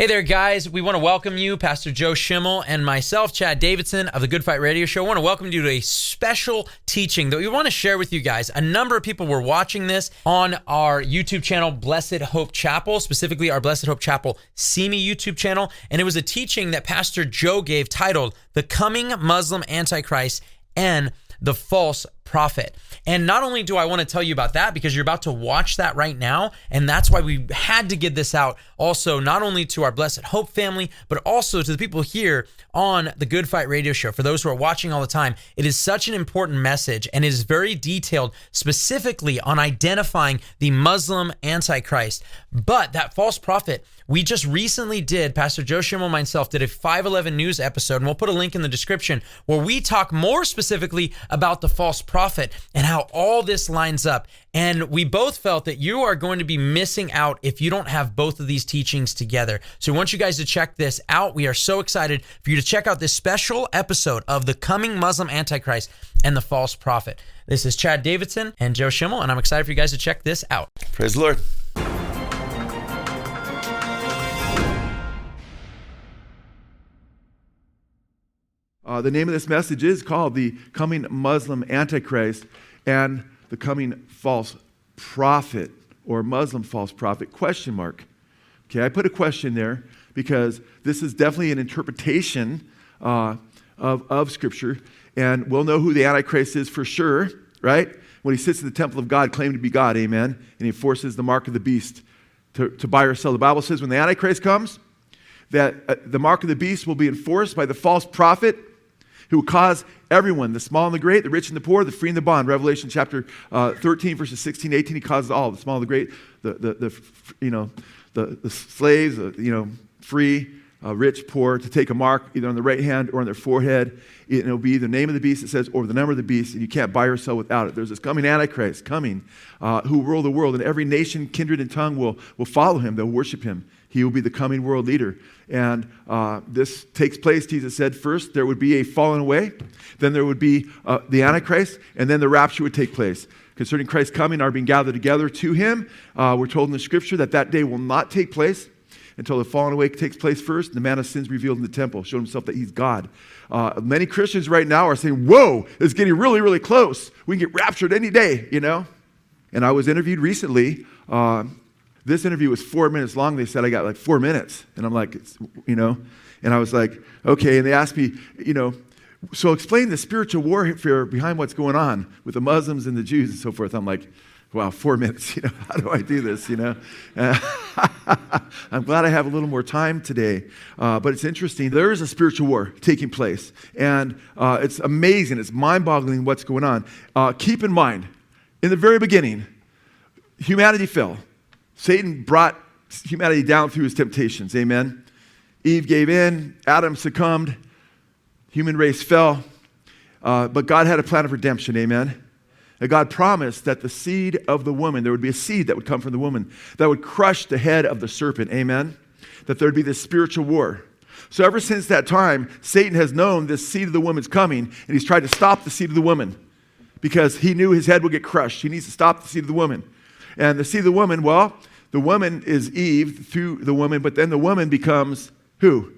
Hey there, guys. We want to welcome you, Pastor Joe Schimmel, and myself, Chad Davidson of the Good Fight Radio Show. I want to welcome you to a special teaching that we want to share with you guys. A number of people were watching this on our YouTube channel, Blessed Hope Chapel, specifically our Blessed Hope Chapel Simi YouTube channel. And it was a teaching that Pastor Joe gave titled The Coming Muslim Antichrist and the False Prophet. And not only do I want to tell you about that because you're about to watch that right now, and that's why we had to get this out also, not only to our Blessed Hope family, but also to the people here on the Good Fight Radio Show. For those who are watching all the time, it is such an important message and it is very detailed specifically on identifying the Muslim Antichrist. But that false prophet, we just recently did, Pastor Joe Schimmel and myself did a 511 news episode, and we'll put a link in the description where we talk more specifically about the false prophet and how all this lines up. And we both felt that you are going to be missing out if you don't have both of these teachings together. So we want you guys to check this out. We are so excited for you to check out this special episode of The Coming Muslim Antichrist and the False Prophet. This is Chad Davidson and Joe Schimmel, and I'm excited for you guys to check this out. Praise the Lord. Uh, the name of this message is called The Coming Muslim Antichrist and the Coming False Prophet or Muslim False Prophet, question mark. Okay, I put a question there because this is definitely an interpretation uh, of, of Scripture, and we'll know who the Antichrist is for sure, right? When he sits in the temple of God, claiming to be God, amen, and he forces the mark of the beast to, to buy or sell. The Bible says when the Antichrist comes, that uh, the mark of the beast will be enforced by the false prophet who will cause everyone, the small and the great, the rich and the poor, the free and the bond. Revelation chapter uh, 13, verses 16, 18, he causes all, the small and the great, the, the, the you know, the, the slaves, uh, you know, free, uh, rich, poor, to take a mark either on the right hand or on their forehead. It, will be the name of the beast, it says, or the number of the beast, and you can't buy or sell without it. There's this coming Antichrist coming uh, who will rule the world, and every nation, kindred, and tongue will, will follow him. They'll worship him. He will be the coming world leader. And uh, this takes place, Jesus said, first there would be a falling away, then there would be uh, the Antichrist, and then the rapture would take place. Concerning Christ's coming, are being gathered together to him. Uh, we're told in the scripture that that day will not take place until the falling away takes place first, and the man of sins revealed in the temple, showed himself that he's God. Uh, many Christians right now are saying, Whoa, it's getting really, really close. We can get raptured any day, you know? And I was interviewed recently. Uh, this interview was four minutes long. They said I got like four minutes. And I'm like, you know, and I was like, okay. And they asked me, you know, so explain the spiritual warfare behind what's going on with the Muslims and the Jews and so forth. I'm like, wow, four minutes, you know, how do I do this, you know? I'm glad I have a little more time today. Uh, but it's interesting. There is a spiritual war taking place. And uh, it's amazing. It's mind boggling what's going on. Uh, keep in mind, in the very beginning, humanity fell. Satan brought humanity down through his temptations. Amen. Eve gave in, Adam succumbed, human race fell. Uh, but God had a plan of redemption. Amen. And God promised that the seed of the woman, there would be a seed that would come from the woman that would crush the head of the serpent. Amen. That there would be this spiritual war. So, ever since that time, Satan has known this seed of the woman's coming, and he's tried to stop the seed of the woman because he knew his head would get crushed. He needs to stop the seed of the woman. And the seed of the woman, well, the woman is Eve through the woman, but then the woman becomes who?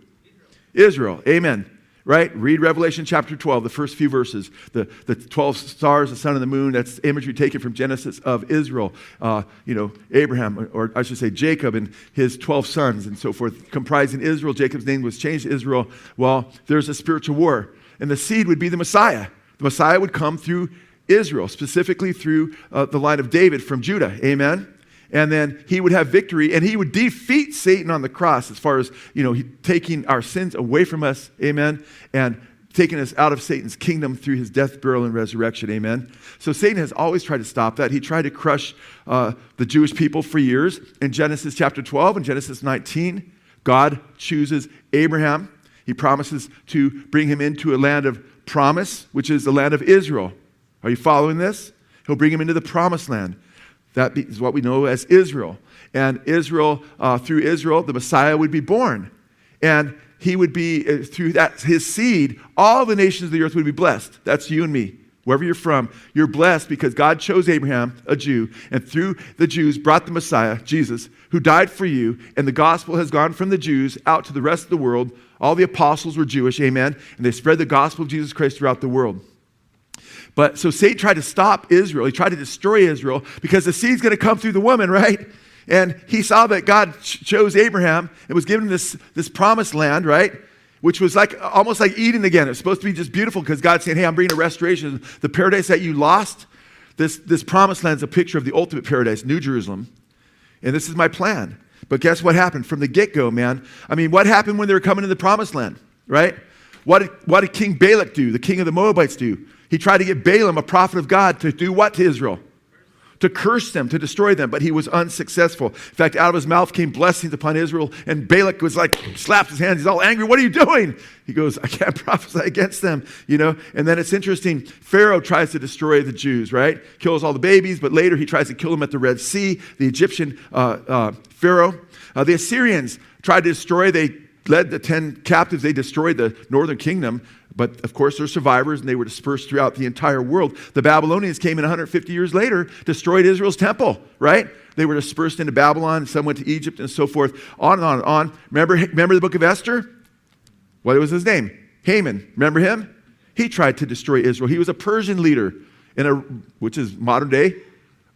Israel. Israel. Amen. Right? Read Revelation chapter 12, the first few verses. The, the 12 stars, the sun and the moon, that's imagery taken from Genesis of Israel. Uh, you know, Abraham, or I should say Jacob and his 12 sons and so forth, comprising Israel. Jacob's name was changed to Israel. Well, there's a spiritual war. And the seed would be the Messiah. The Messiah would come through Israel, specifically through uh, the line of David from Judah. Amen and then he would have victory and he would defeat Satan on the cross as far as, you know, he, taking our sins away from us, amen, and taking us out of Satan's kingdom through his death, burial, and resurrection, amen. So Satan has always tried to stop that. He tried to crush uh, the Jewish people for years. In Genesis chapter 12 and Genesis 19, God chooses Abraham. He promises to bring him into a land of promise, which is the land of Israel. Are you following this? He'll bring him into the promised land. That is what we know as Israel. And Israel, uh, through Israel, the Messiah would be born. And he would be, uh, through that, his seed, all the nations of the earth would be blessed. That's you and me. wherever you're from, you're blessed because God chose Abraham, a Jew, and through the Jews brought the Messiah, Jesus, who died for you. And the gospel has gone from the Jews out to the rest of the world. All the apostles were Jewish, amen. And they spread the gospel of Jesus Christ throughout the world. But so Satan tried to stop Israel. He tried to destroy Israel because the seed's going to come through the woman, right? And he saw that God chose Abraham and was given this, this promised land, right? Which was like almost like Eden again. It's supposed to be just beautiful because God's saying, Hey, I'm bringing a restoration. The paradise that you lost, this, this promised land is a picture of the ultimate paradise, New Jerusalem. And this is my plan. But guess what happened from the get go, man? I mean, what happened when they were coming to the promised land, right? What did, what did King Balak do, the king of the Moabites, do? He tried to get Balaam, a prophet of God, to do what to Israel? To curse them, to destroy them, but he was unsuccessful. In fact, out of his mouth came blessings upon Israel, and Balak was like, slapped his hands. He's all angry. What are you doing? He goes, I can't prophesy against them, you know? And then it's interesting. Pharaoh tries to destroy the Jews, right? Kills all the babies, but later he tries to kill them at the Red Sea. The Egyptian uh, uh, Pharaoh. Uh, the Assyrians tried to destroy, they led the 10 captives, they destroyed the northern kingdom. But of course, they're survivors and they were dispersed throughout the entire world. The Babylonians came in 150 years later, destroyed Israel's temple, right? They were dispersed into Babylon, some went to Egypt and so forth, on and on and on. Remember, remember the book of Esther? What was his name? Haman. Remember him? He tried to destroy Israel. He was a Persian leader, in a, which is modern day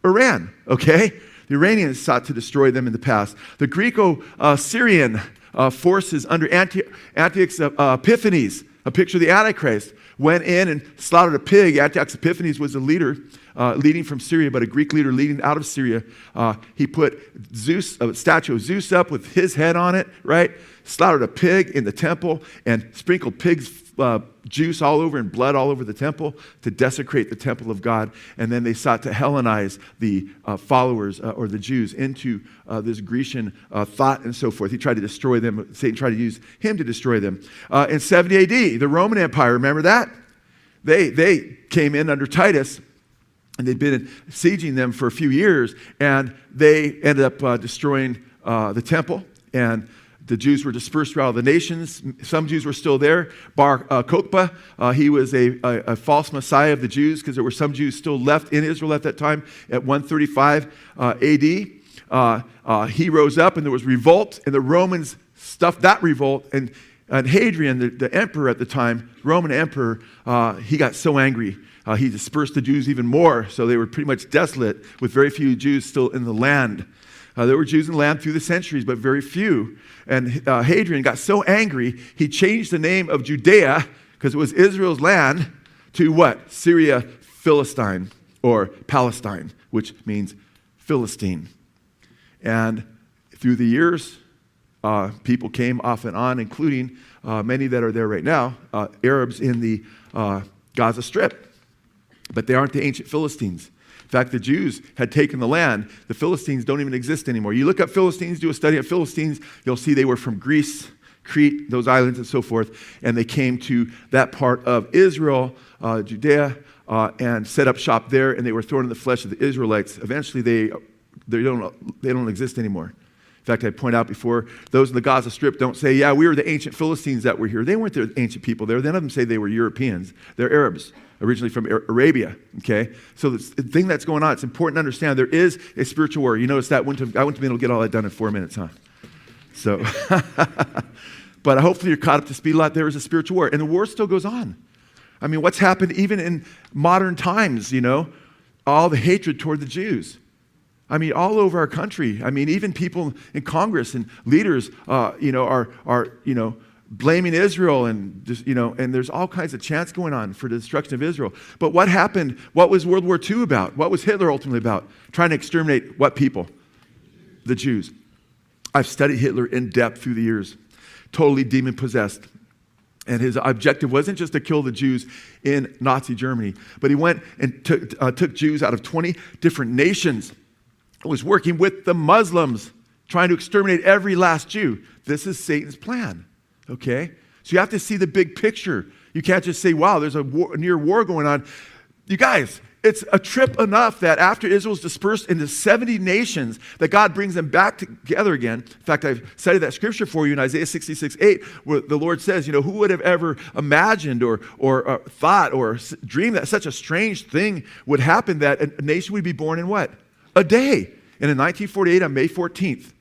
Iran, okay? The Iranians sought to destroy them in the past. The Greco uh, Syrian uh, forces under Antiochus uh, Epiphanes a picture of the Antichrist, went in and slaughtered a pig. Antiochus Epiphanes was a leader uh, leading from Syria, but a Greek leader leading out of Syria. Uh, he put Zeus, a statue of Zeus up with his head on it, right? Slaughtered a pig in the temple and sprinkled pig's uh, juice all over and blood all over the temple to desecrate the temple of God. And then they sought to Hellenize the uh, followers uh, or the Jews into uh, this Grecian uh, thought and so forth. He tried to destroy them. Satan tried to use him to destroy them. Uh, in 70 AD, the Roman Empire, remember that? They, they came in under Titus and they'd been sieging them for a few years, and they ended up destroying the temple. And the Jews were dispersed throughout the nations. Some Jews were still there. Bar uh, Kokhba, uh, he was a, a, a, false messiah of the Jews because there were some Jews still left in Israel at that time at 135 uh, AD. Uh, uh, he rose up and there was revolt, and the Romans stuffed that revolt. And, and Hadrian, the, the emperor at the time, Roman emperor, uh, he got so angry. he dispersed the Jews even more, so they were pretty much desolate with very few Jews still in the land. There were Jews in the land through the centuries, but very few. And uh, Hadrian got so angry, he changed the name of Judea, because it was Israel's land, to what? Syria Philistine, or Palestine, which means Philistine. And through the years, uh, people came off and on, including uh, many that are there right now, uh, Arabs in the uh, Gaza Strip. But they aren't the ancient Philistines. In fact, the Jews had taken the land. The Philistines don't even exist anymore. You look up Philistines, do a study of Philistines, you'll see they were from Greece, Crete, those islands, and so forth. And they came to that part of Israel, uh, Judea, uh, and set up shop there, and they were thrown in the flesh of the Israelites. Eventually, they, they, don't, they don't exist anymore. In fact, I point out before, those in the Gaza Strip don't say, yeah, we were the ancient Philistines that were here. They weren't the ancient people there. None of them say they were Europeans. They're Arabs originally from Arabia. Okay, so the thing that's going on, it's important to understand there is a spiritual war. You notice that I wouldn't have been able to get all that done in four minutes, huh? So, but hopefully you're caught up to speed a lot. There is a spiritual war, and the war still goes on. I mean, what's happened even in modern times? You know, all the hatred toward the Jews. I mean, all over our country. I mean, even people in Congress and leaders, uh, you know, are, are you know, blaming Israel and just, you know, and there's all kinds of chants going on for the destruction of Israel. But what happened? What was World War II about? What was Hitler ultimately about? Trying to exterminate what people? The Jews. I've studied Hitler in depth through the years, totally demon possessed. And his objective wasn't just to kill the Jews in Nazi Germany, but he went and took, uh, took Jews out of 20 different nations. He was working with the Muslims, trying to exterminate every last Jew. This is Satan's plan. Okay? So you have to see the big picture. You can't just say, wow, there's a, war, near war going on. You guys, it's a trip enough that after Israel's dispersed into 70 nations, that God brings them back together again. In fact, I've cited that scripture for you in Isaiah 66 8, where the Lord says, You know, who would have ever imagined or, or uh, thought or dreamed that such a strange thing would happen that a nation would be born in what? A day. And in 1948, on May 14th,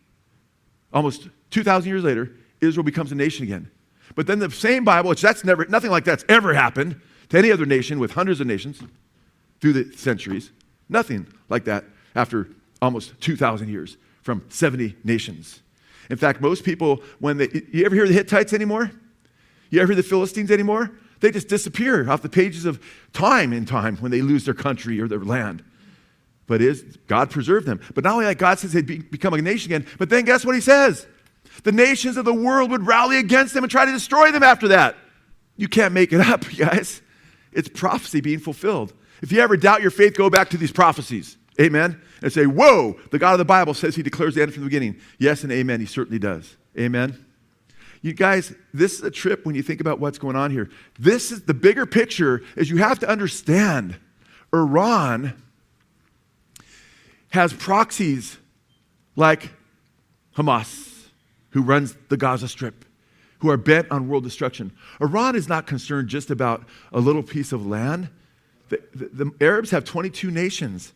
almost 2,000 years later, Israel becomes a nation again. But then the same Bible, which that's never, nothing like that's ever happened to any other nation with hundreds of nations through the centuries. Nothing like that after almost 2,000 years from 70 nations. In fact, most people, when they, you ever hear the Hittites anymore? You ever hear the Philistines anymore? They just disappear off the pages of time in time when they lose their country or their land. But is God preserved them? But not only that, God says they'd be, become a nation again, but then guess what He says? The nations of the world would rally against them and try to destroy them after that. You can't make it up, guys. It's prophecy being fulfilled. If you ever doubt your faith, go back to these prophecies. Amen. And say, Whoa, the God of the Bible says he declares the end from the beginning. Yes and amen. He certainly does. Amen. You guys, this is a trip when you think about what's going on here. This is the bigger picture is you have to understand Iran has proxies like Hamas who runs the Gaza Strip, who are bent on world destruction. Iran is not concerned just about a little piece of land. The, the, the Arabs have 22 nations.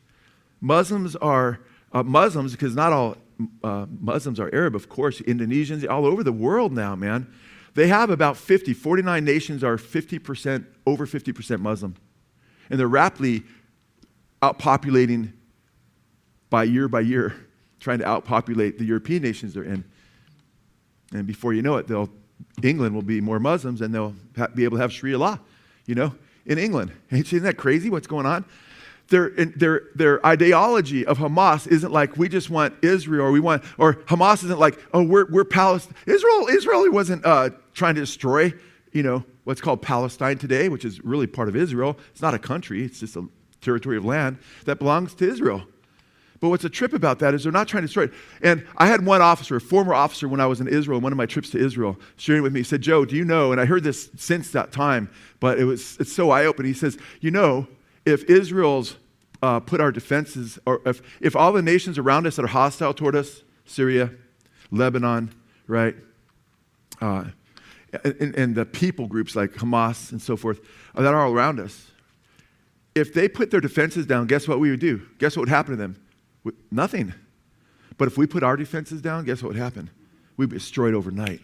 Muslims are uh, Muslims, because not all uh, Muslims are Arab, of course, Indonesians, all over the world now, man. They have about 50, 49 nations are 50%, over 50% Muslim. And they're rapidly outpopulating by year by year, trying to outpopulate the European nations they're in. And before you know it, they'll, England will be more Muslims and they'll ha- be able to have Sharia law, you know, in England. Isn't that crazy what's going on? Their, their, their ideology of Hamas isn't like we just want Israel or we want, or Hamas isn't like, oh, we're, we're Palestine. Israel, Israel wasn't uh, trying to destroy, you know, what's called Palestine today, which is really part of Israel. It's not a country, it's just a territory of land that belongs to Israel. But what's a trip about that is they're not trying to destroy it. And I had one officer, a former officer, when I was in Israel, one of my trips to Israel, sharing with me. He said, Joe, do you know? And I heard this since that time, but it was it's so eye opening. He says, You know, if Israel's uh, put our defenses, or if, if all the nations around us that are hostile toward us, Syria, Lebanon, right? Uh, and, and, the people groups like Hamas and so forth that are all around us, if they put their defenses down, guess what we would do? Guess what would happen to them? Nothing. But if we put our defenses down, guess what would happen? We'd be destroyed overnight.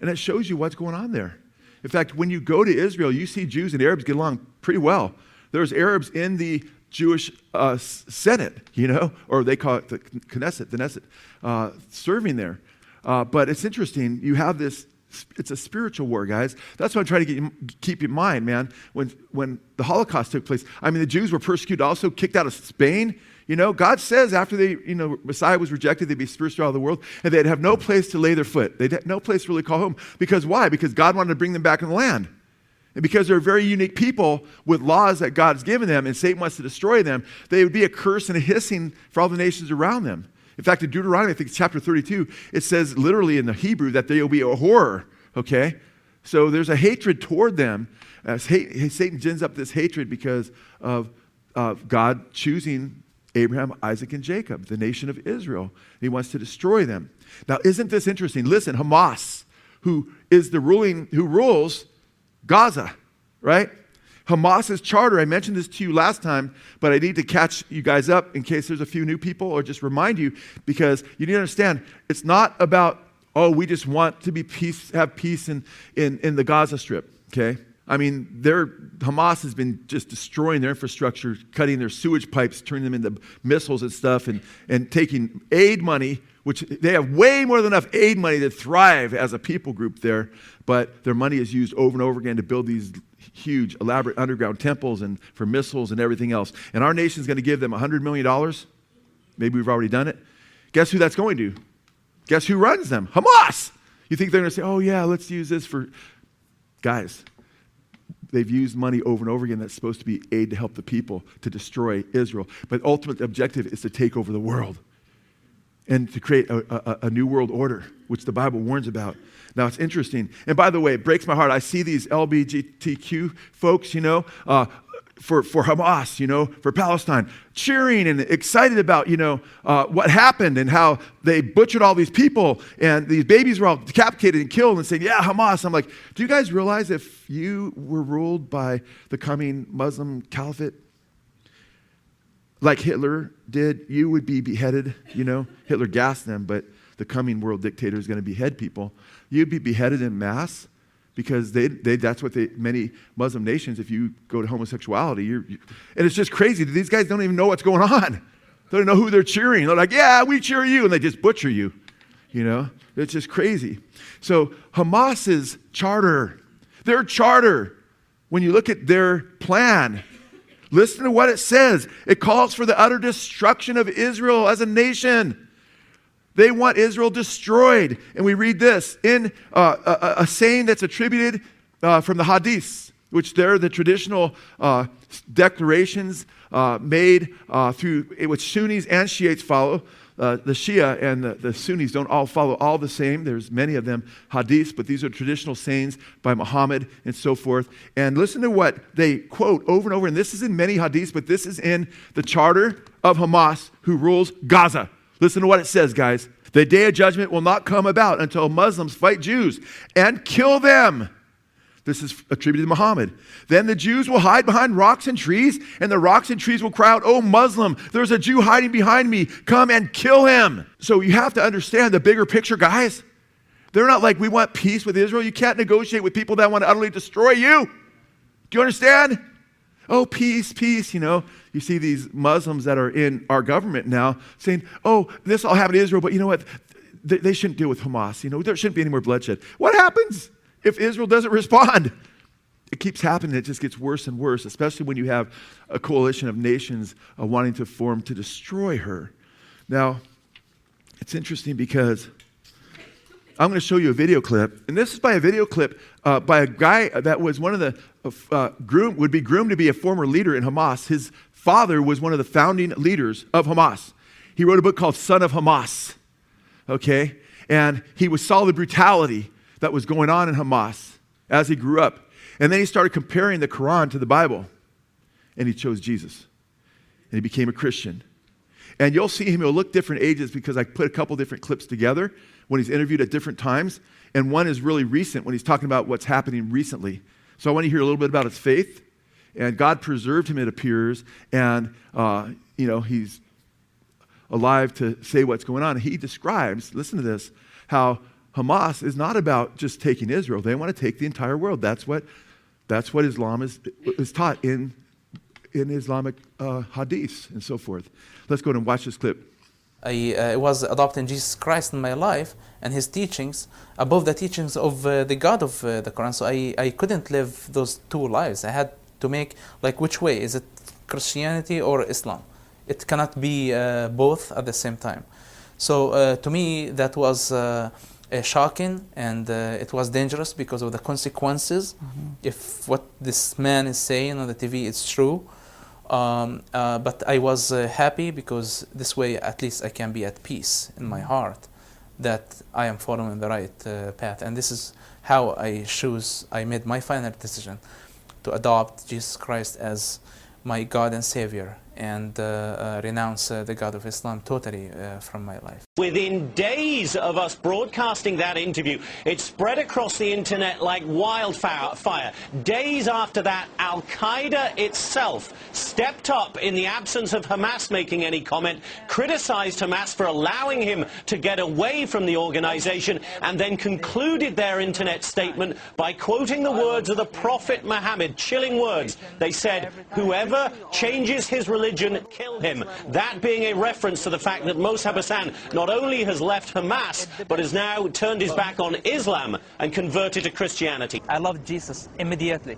And it shows you what's going on there. In fact, when you go to Israel, you see Jews and Arabs get along pretty well. There's Arabs in the Jewish uh, Senate, you know, or they call it the Knesset, the Knesset, uh, serving there. Uh, but it's interesting. You have this. It's a spiritual war, guys. That's what I'm trying to you, keep in mind, man. When when the Holocaust took place, I mean, the Jews were persecuted, also kicked out of Spain. You know, God says after they, you know, Messiah was rejected, they'd be spiritual out of the world, and they'd have no place to lay their foot. They'd have no place to really call home. Because why? Because God wanted to bring them back in the land. And because they're very unique people with laws that God's given them, and Satan wants to destroy them, they would be a curse and a hissing for all the nations around them. In fact, in Deuteronomy, I think it's chapter 32, it says literally in the Hebrew that they will be a horror, okay? So there's a hatred toward them. Hate, Satan gins up this hatred because of, of God choosing Abraham, Isaac, and Jacob, the nation of Israel. He wants to destroy them. Now, isn't this interesting? Listen, Hamas, who is the ruling, who rules Gaza, right? Hamas's charter, I mentioned this to you last time, but I need to catch you guys up in case there's a few new people or just remind you because you need to understand it's not about, oh, we just want to be peace, have peace in, in, in the Gaza Strip, okay? I mean, their, Hamas has been just destroying their infrastructure, cutting their sewage pipes, turning them into missiles and stuff, and, and taking aid money, which they have way more than enough aid money to thrive as a people group there, but their money is used over and over again to build these huge, elaborate underground temples and for missiles and everything else. And our nation is going to give them $100 million. Maybe we've already done it. Guess who that's going to? Guess who runs them? Hamas. You think they're going to say, oh, yeah, let's use this for. Guys, they've used money over and over again that's supposed to be aid to help the people to destroy Israel. But ultimate objective is to take over the world and to create a, a, a, new world order, which the Bible warns about. Now, it's interesting. And by the way, it breaks my heart. I see these LBGTQ folks, you know, uh, for, for Hamas, you know, for Palestine, cheering and excited about, you know, uh, what happened and how they butchered all these people and these babies were all decapitated and killed and saying, yeah, Hamas. I'm like, do you guys realize if you were ruled by the coming Muslim caliphate, like Hitler did, you would be beheaded, you know? Hitler gassed them, but the coming world dictator is going to behead people. You'd be beheaded in mass because they, they, that's what they, many Muslim nations, if you go to homosexuality, you're, you, and it's just crazy. These guys don't even know what's going on. They don't know who they're cheering. They're like, yeah, we cheer you. And they just butcher you. You know, it's just crazy. So Hamas's charter, their charter, when you look at their plan, listen to what it says. It calls for the utter destruction of Israel as a nation. They want Israel destroyed. And we read this in uh, a, a, saying that's attributed uh, from the Hadiths, which they're the traditional uh, declarations uh, made uh, through which Sunnis and Shiites follow. Uh, the Shia and the, the, Sunnis don't all follow all the same. There's many of them hadiths, but these are traditional sayings by Muhammad and so forth. And listen to what they quote over and over. And this is in many hadiths, but this is in the charter of Hamas, who rules Gaza. Listen to what it says, guys. The day of judgment will not come about until Muslims fight Jews and kill them. This is attributed to Muhammad. Then the Jews will hide behind rocks and trees, and the rocks and trees will cry out, Oh, Muslim, there's a Jew hiding behind me. Come and kill him. So you have to understand the bigger picture, guys. They're not like, We want peace with Israel. You can't negotiate with people that want to utterly destroy you. Do you understand? Oh, peace, peace, you know. You see these Muslims that are in our government now saying, oh, this all happened to Israel, but you know what? They, they shouldn't deal with Hamas. You know, there shouldn't be any more bloodshed. What happens if Israel doesn't respond? It keeps happening. It just gets worse and worse, especially when you have a coalition of nations uh, wanting to form to destroy her. Now, it's interesting because I'm going to show you a video clip, and this is by a video clip uh, by a guy that was one of the uh, groom would be groomed to be a former leader in Hamas. His father was one of the founding leaders of Hamas. He wrote a book called Son of Hamas, okay? And he was saw the brutality that was going on in Hamas as he grew up. And then he started comparing the Quran to the Bible. And he chose Jesus. And he became a Christian. And you'll see him, he'll look different ages because I put a couple different clips together when he's interviewed at different times. And one is really recent when he's talking about what's happening recently. So I want to hear a little bit about his faith and God preserved him, it appears, and, uh, you know, he's alive to say what's going on. He describes, listen to this, how Hamas is not about just taking Israel. They want to take the entire world. That's what, that's what Islam is, is taught in, in Islamic uh, hadiths and so forth. Let's go and watch this clip. I uh, was adopting Jesus Christ in my life and his teachings above the teachings of uh, the God of uh, the Quran. So I, I couldn't live those two lives. I had to make like which way is it Christianity or Islam? It cannot be uh, both at the same time. So uh, to me that was uh, shocking and uh, it was dangerous because of the consequences. Mm-hmm. If what this man is saying on the TV is true. Um, uh, but I was uh, happy because this way at least I can be at peace in my mm-hmm. heart that I am following the right path. And this is how I choose, I made my final decision to adopt Jesus Christ as my God and Savior and uh, uh, renounce uh, the God of Islam totally uh, from my life. Within days of us broadcasting that interview, it spread across the internet like wildfire. Days after that, Al Qaeda itself stepped up in the absence of Hamas making any comment, criticized Hamas for allowing him to get away from the organization, and then concluded their internet statement by quoting the words of the Prophet Muhammad, chilling words. They said, Whoever changes his religion, kill him. That being a reference to the fact that Mosab Hassan not not only has left Hamas, but has now turned his back on Islam and converted to Christianity. I love Jesus immediately.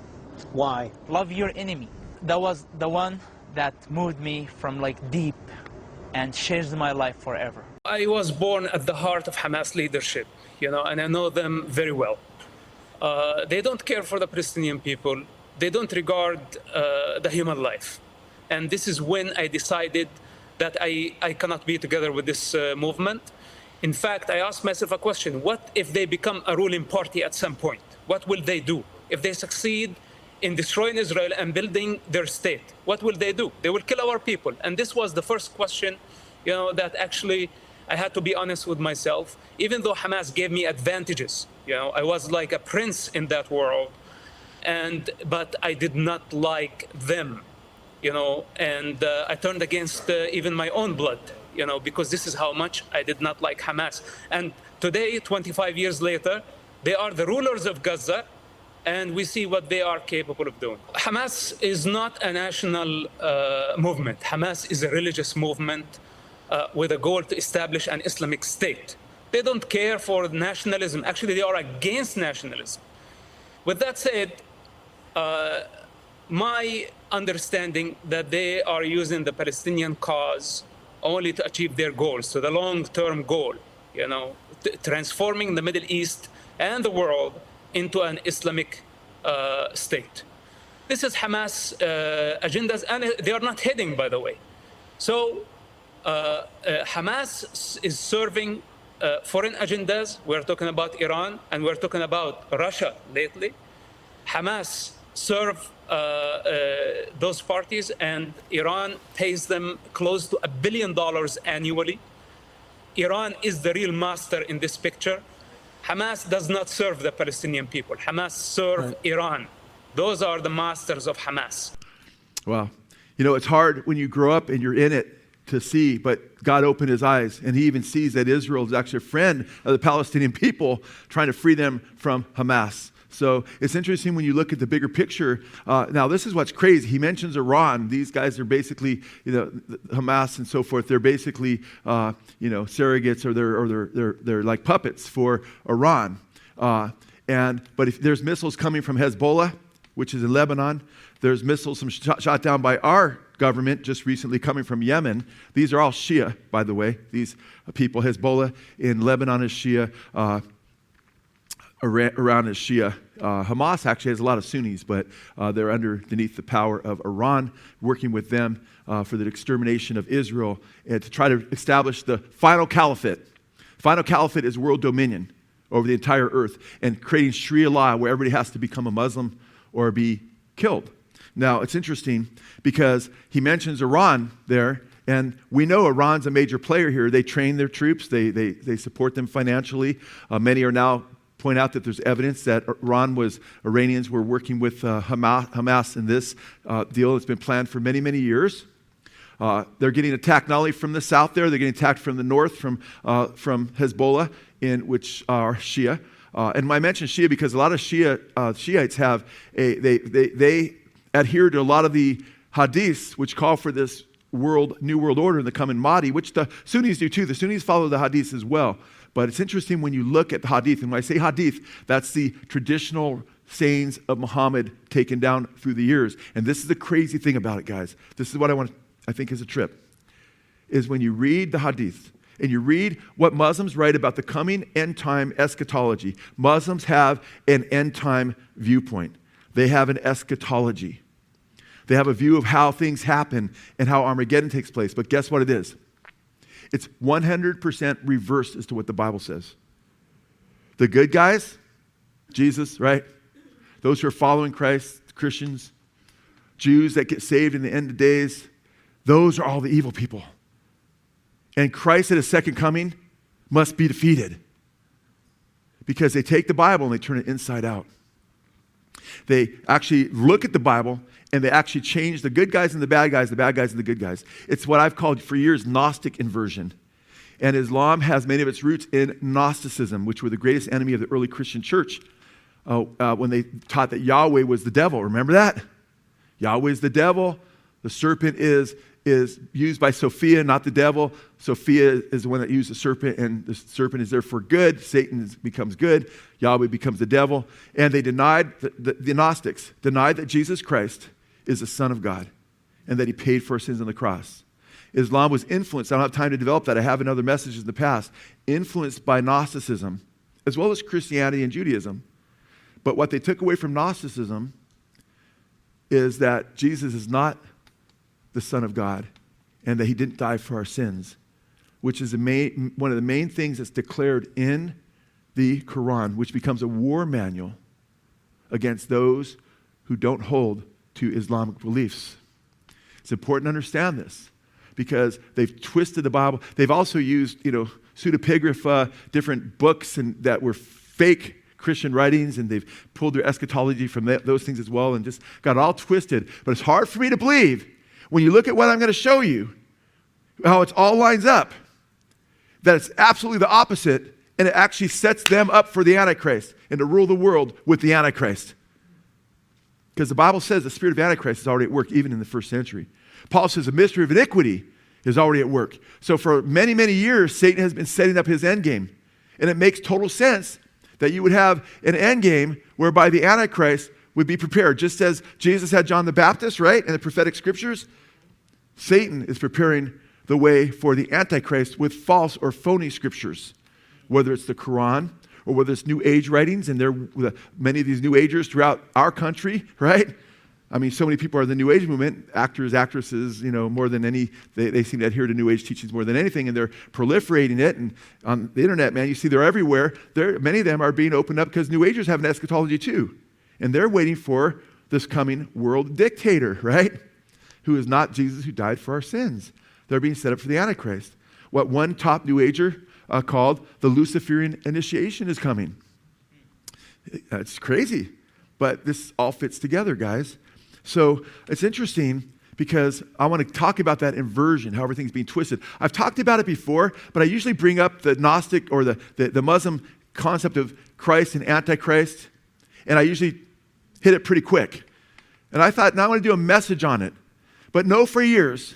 Why? Love your enemy. That was the one that moved me from like deep and changed my life forever. I was born at the heart of Hamas leadership, you know, and I know them very well. Uh, they don't care for the Palestinian people. They don't regard uh, the human life. And this is when I decided that I, I cannot be together with this uh, movement. In fact, I asked myself a question what if they become a ruling party at some point? What will they do? If they succeed in destroying Israel and building their state. What will they do? They will kill our people. And this was the first question, you know, that actually I had to be honest with myself. Even though Hamas gave me advantages, you know, I was like a prince in that world, and but I did not like them, you know, and uh, I turned against uh, even my own blood, you know, because this is how much I did not like Hamas. And today, 25 years later, they are the rulers of Gaza, and we see what they are capable of doing. Hamas is not a national uh, movement. Hamas is a religious movement uh, with a goal to establish an Islamic state. They don't care for nationalism. Actually, they are against nationalism. With that said, uh, my understanding that they are using the Palestinian cause only to achieve their goals, so the long-term goal, you know, t- transforming the Middle East and the world into an Islamic uh, state. This is Hamas uh, agendas, and they are not hidden, by the way. So uh, uh Hamas is serving uh, foreign agendas. We're talking about Iran, and we're talking about Russia lately. Hamas serve uh, those parties, and Iran pays them close to a billion dollars annually. Iran is the real master in this picture Hamas does not serve the Palestinian people. Hamas serve right. Iran. Those are the masters of Hamas. Wow. You know, it's hard when you grow up and you're in it to see, but God opened his eyes, and he even sees that Israel is actually a friend of the Palestinian people, trying to free them from Hamas. So it's interesting when you look at the bigger picture. Uh, now, this is what's crazy. He mentions Iran. These guys are basically, you know, Hamas and so forth. They're basically, uh, you know, surrogates or they're, or they're, they're, they're like puppets for Iran. Uh, and, but if there's missiles coming from Hezbollah, which is in Lebanon, there's missiles shot, shot down by our government just recently coming from Yemen. These are all Shia, by the way. These people, Hezbollah in Lebanon is Shia. Iran is Shia. Uh, Hamas actually has a lot of Sunnis, but uh, they're underneath the power of Iran, working with them uh, for the extermination of Israel and to try to establish the final caliphate. Final caliphate is world dominion over the entire earth and creating Sharia law where everybody has to become a Muslim or be killed. Now, it's interesting because he mentions Iran there, and we know Iran's a major player here. They train their troops, they, they, they support them financially. Uh, many are now point out that there's evidence that Iran was, Iranians were working with uh, Hamas, Hamas, in this uh, deal that's been planned for many, many years. Uh, they're getting attacked not only from the south there, they're getting attacked from the north, from, uh, from Hezbollah, in, which are Shia. Uh, and I mention Shia because a lot of Shia, uh, Shiites have a, they, they, they adhere to a lot of the hadiths, which call for this world, new world order in the coming Mahdi, which the Sunnis do too. The Sunnis follow the hadiths as well. But it's interesting when you look at the hadith, and when I say hadith, that's the traditional sayings of Muhammad taken down through the years. And this is the crazy thing about it, guys. This is what I want, I think is a trip. Is when you read the hadith and you read what Muslims write about the coming end time eschatology. Muslims have an end time viewpoint. They have an eschatology. They have a view of how things happen and how Armageddon takes place. But guess what it is? It's 100% reversed as to what the Bible says. The good guys, Jesus, right? Those who are following Christ, Christians, Jews that get saved in the end of days, those are all the evil people. And Christ at his second coming must be defeated because they take the Bible and they turn it inside out. They actually look at the Bible and they actually change the good guys and the bad guys, the bad guys and the good guys. It's what I've called for years Gnostic inversion. And Islam has many of its roots in Gnosticism, which were the greatest enemy of the early Christian church uh, uh, when they taught that Yahweh was the devil. Remember that? Yahweh is the devil. The serpent is, is used by Sophia, not the devil. Sophia is the one that used the serpent, and the serpent is there for good. Satan becomes good. Yahweh becomes the devil. And they denied, the, the, the Gnostics denied that Jesus Christ is the Son of God and that he paid for our sins on the cross. Islam was influenced, I don't have time to develop that, I have in other messages in the past, influenced by Gnosticism, as well as Christianity and Judaism. But what they took away from Gnosticism is that Jesus is not the Son of God and that he didn't die for our sins, which is main, one of the main things that's declared in the Quran, which becomes a war manual against those who don't hold to Islamic beliefs. It's important to understand this because they've twisted the Bible. They've also used, you know, pseudepigrapha, different books and that were fake Christian writings, and they've pulled their eschatology from that, those things as well and just got all twisted. But it's hard for me to believe when you look at what I'm going to show you, how it all lines up, that it's absolutely the opposite, and it actually sets them up for the Antichrist and to rule the world with the Antichrist. Because the Bible says the spirit of Antichrist is already at work even in the first century. Paul says the mystery of iniquity is already at work. So for many, many years, Satan has been setting up his end game. And it makes total sense that you would have an end game whereby the Antichrist would be prepared. Just as Jesus had John the Baptist, right, in the prophetic scriptures, Satan is preparing the way for the Antichrist with false or phony scriptures, whether it's the Quran or whether it's New Age writings, and there many of these New Agers throughout our country, right? I mean, so many people are in the New Age movement, actors, actresses, you know, more than any, they, they seem to adhere to New Age teachings more than anything, and they're proliferating it. And on the internet, man, you see they're everywhere. They're, many of them are being opened up because New Agers have an eschatology too. And they're waiting for this coming world dictator, right? Who is not Jesus who died for our sins. They're being set up for the Antichrist. What one top New Ager uh, called the Luciferian initiation is coming. It's crazy, but this all fits together, guys. So it's interesting because I want to talk about that inversion, how everything's being twisted. I've talked about it before, but I usually bring up the Gnostic or the, the, the Muslim concept of Christ and Antichrist, and I usually hit it pretty quick. And I thought, now I want to do a message on it. But know for years,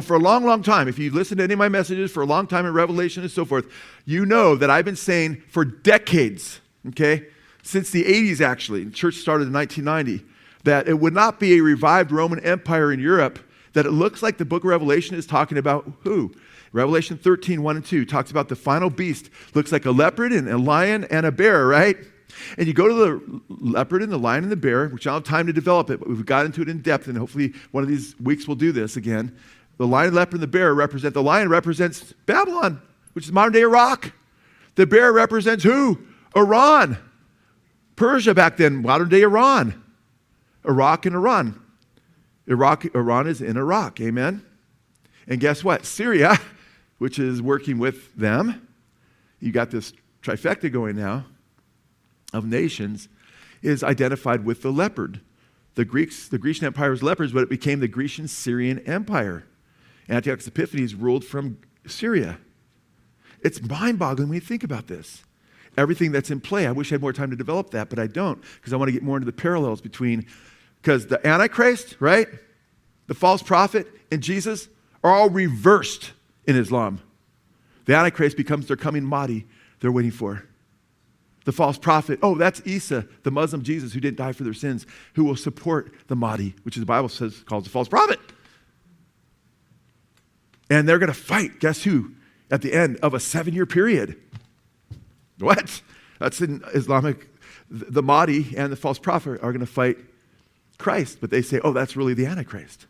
for a long, long time, if you listen to any of my messages for a long time in Revelation and so forth, you know that I've been saying for decades, okay, since the 80s actually, the church started in 1990, that it would not be a revived Roman Empire in Europe, that it looks like the book of Revelation is talking about who? Revelation 13, 1 and 2 talks about the final beast. Looks like a leopard and a lion and a bear, right? And you go to the leopard and the lion and the bear, which I don't have time to develop it, but we've got into it in depth, and hopefully one of these weeks we'll do this again. The lion, leopard, and the bear represent the lion represents Babylon, which is modern day Iraq. The bear represents who? Iran. Persia back then, modern day Iran. Iraq and Iran. Iraq, Iran is in Iraq, amen? And guess what? Syria, which is working with them, you got this trifecta going now of nations, is identified with the leopard. The Greeks, the Grecian Empire was leopards, but it became the Grecian Syrian Empire. Antiochus Epiphanes ruled from Syria. It's mind boggling when you think about this. Everything that's in play. I wish I had more time to develop that, but I don't because I want to get more into the parallels between because the Antichrist, right? The false prophet and Jesus are all reversed in Islam. The Antichrist becomes their coming Mahdi they're waiting for. The false prophet, oh, that's Isa, the Muslim Jesus who didn't die for their sins, who will support the Mahdi, which the Bible says calls the false prophet. And they're going to fight, guess who? At the end of a seven year period. What? That's in Islamic. The Mahdi and the false prophet are going to fight Christ, but they say, oh, that's really the Antichrist,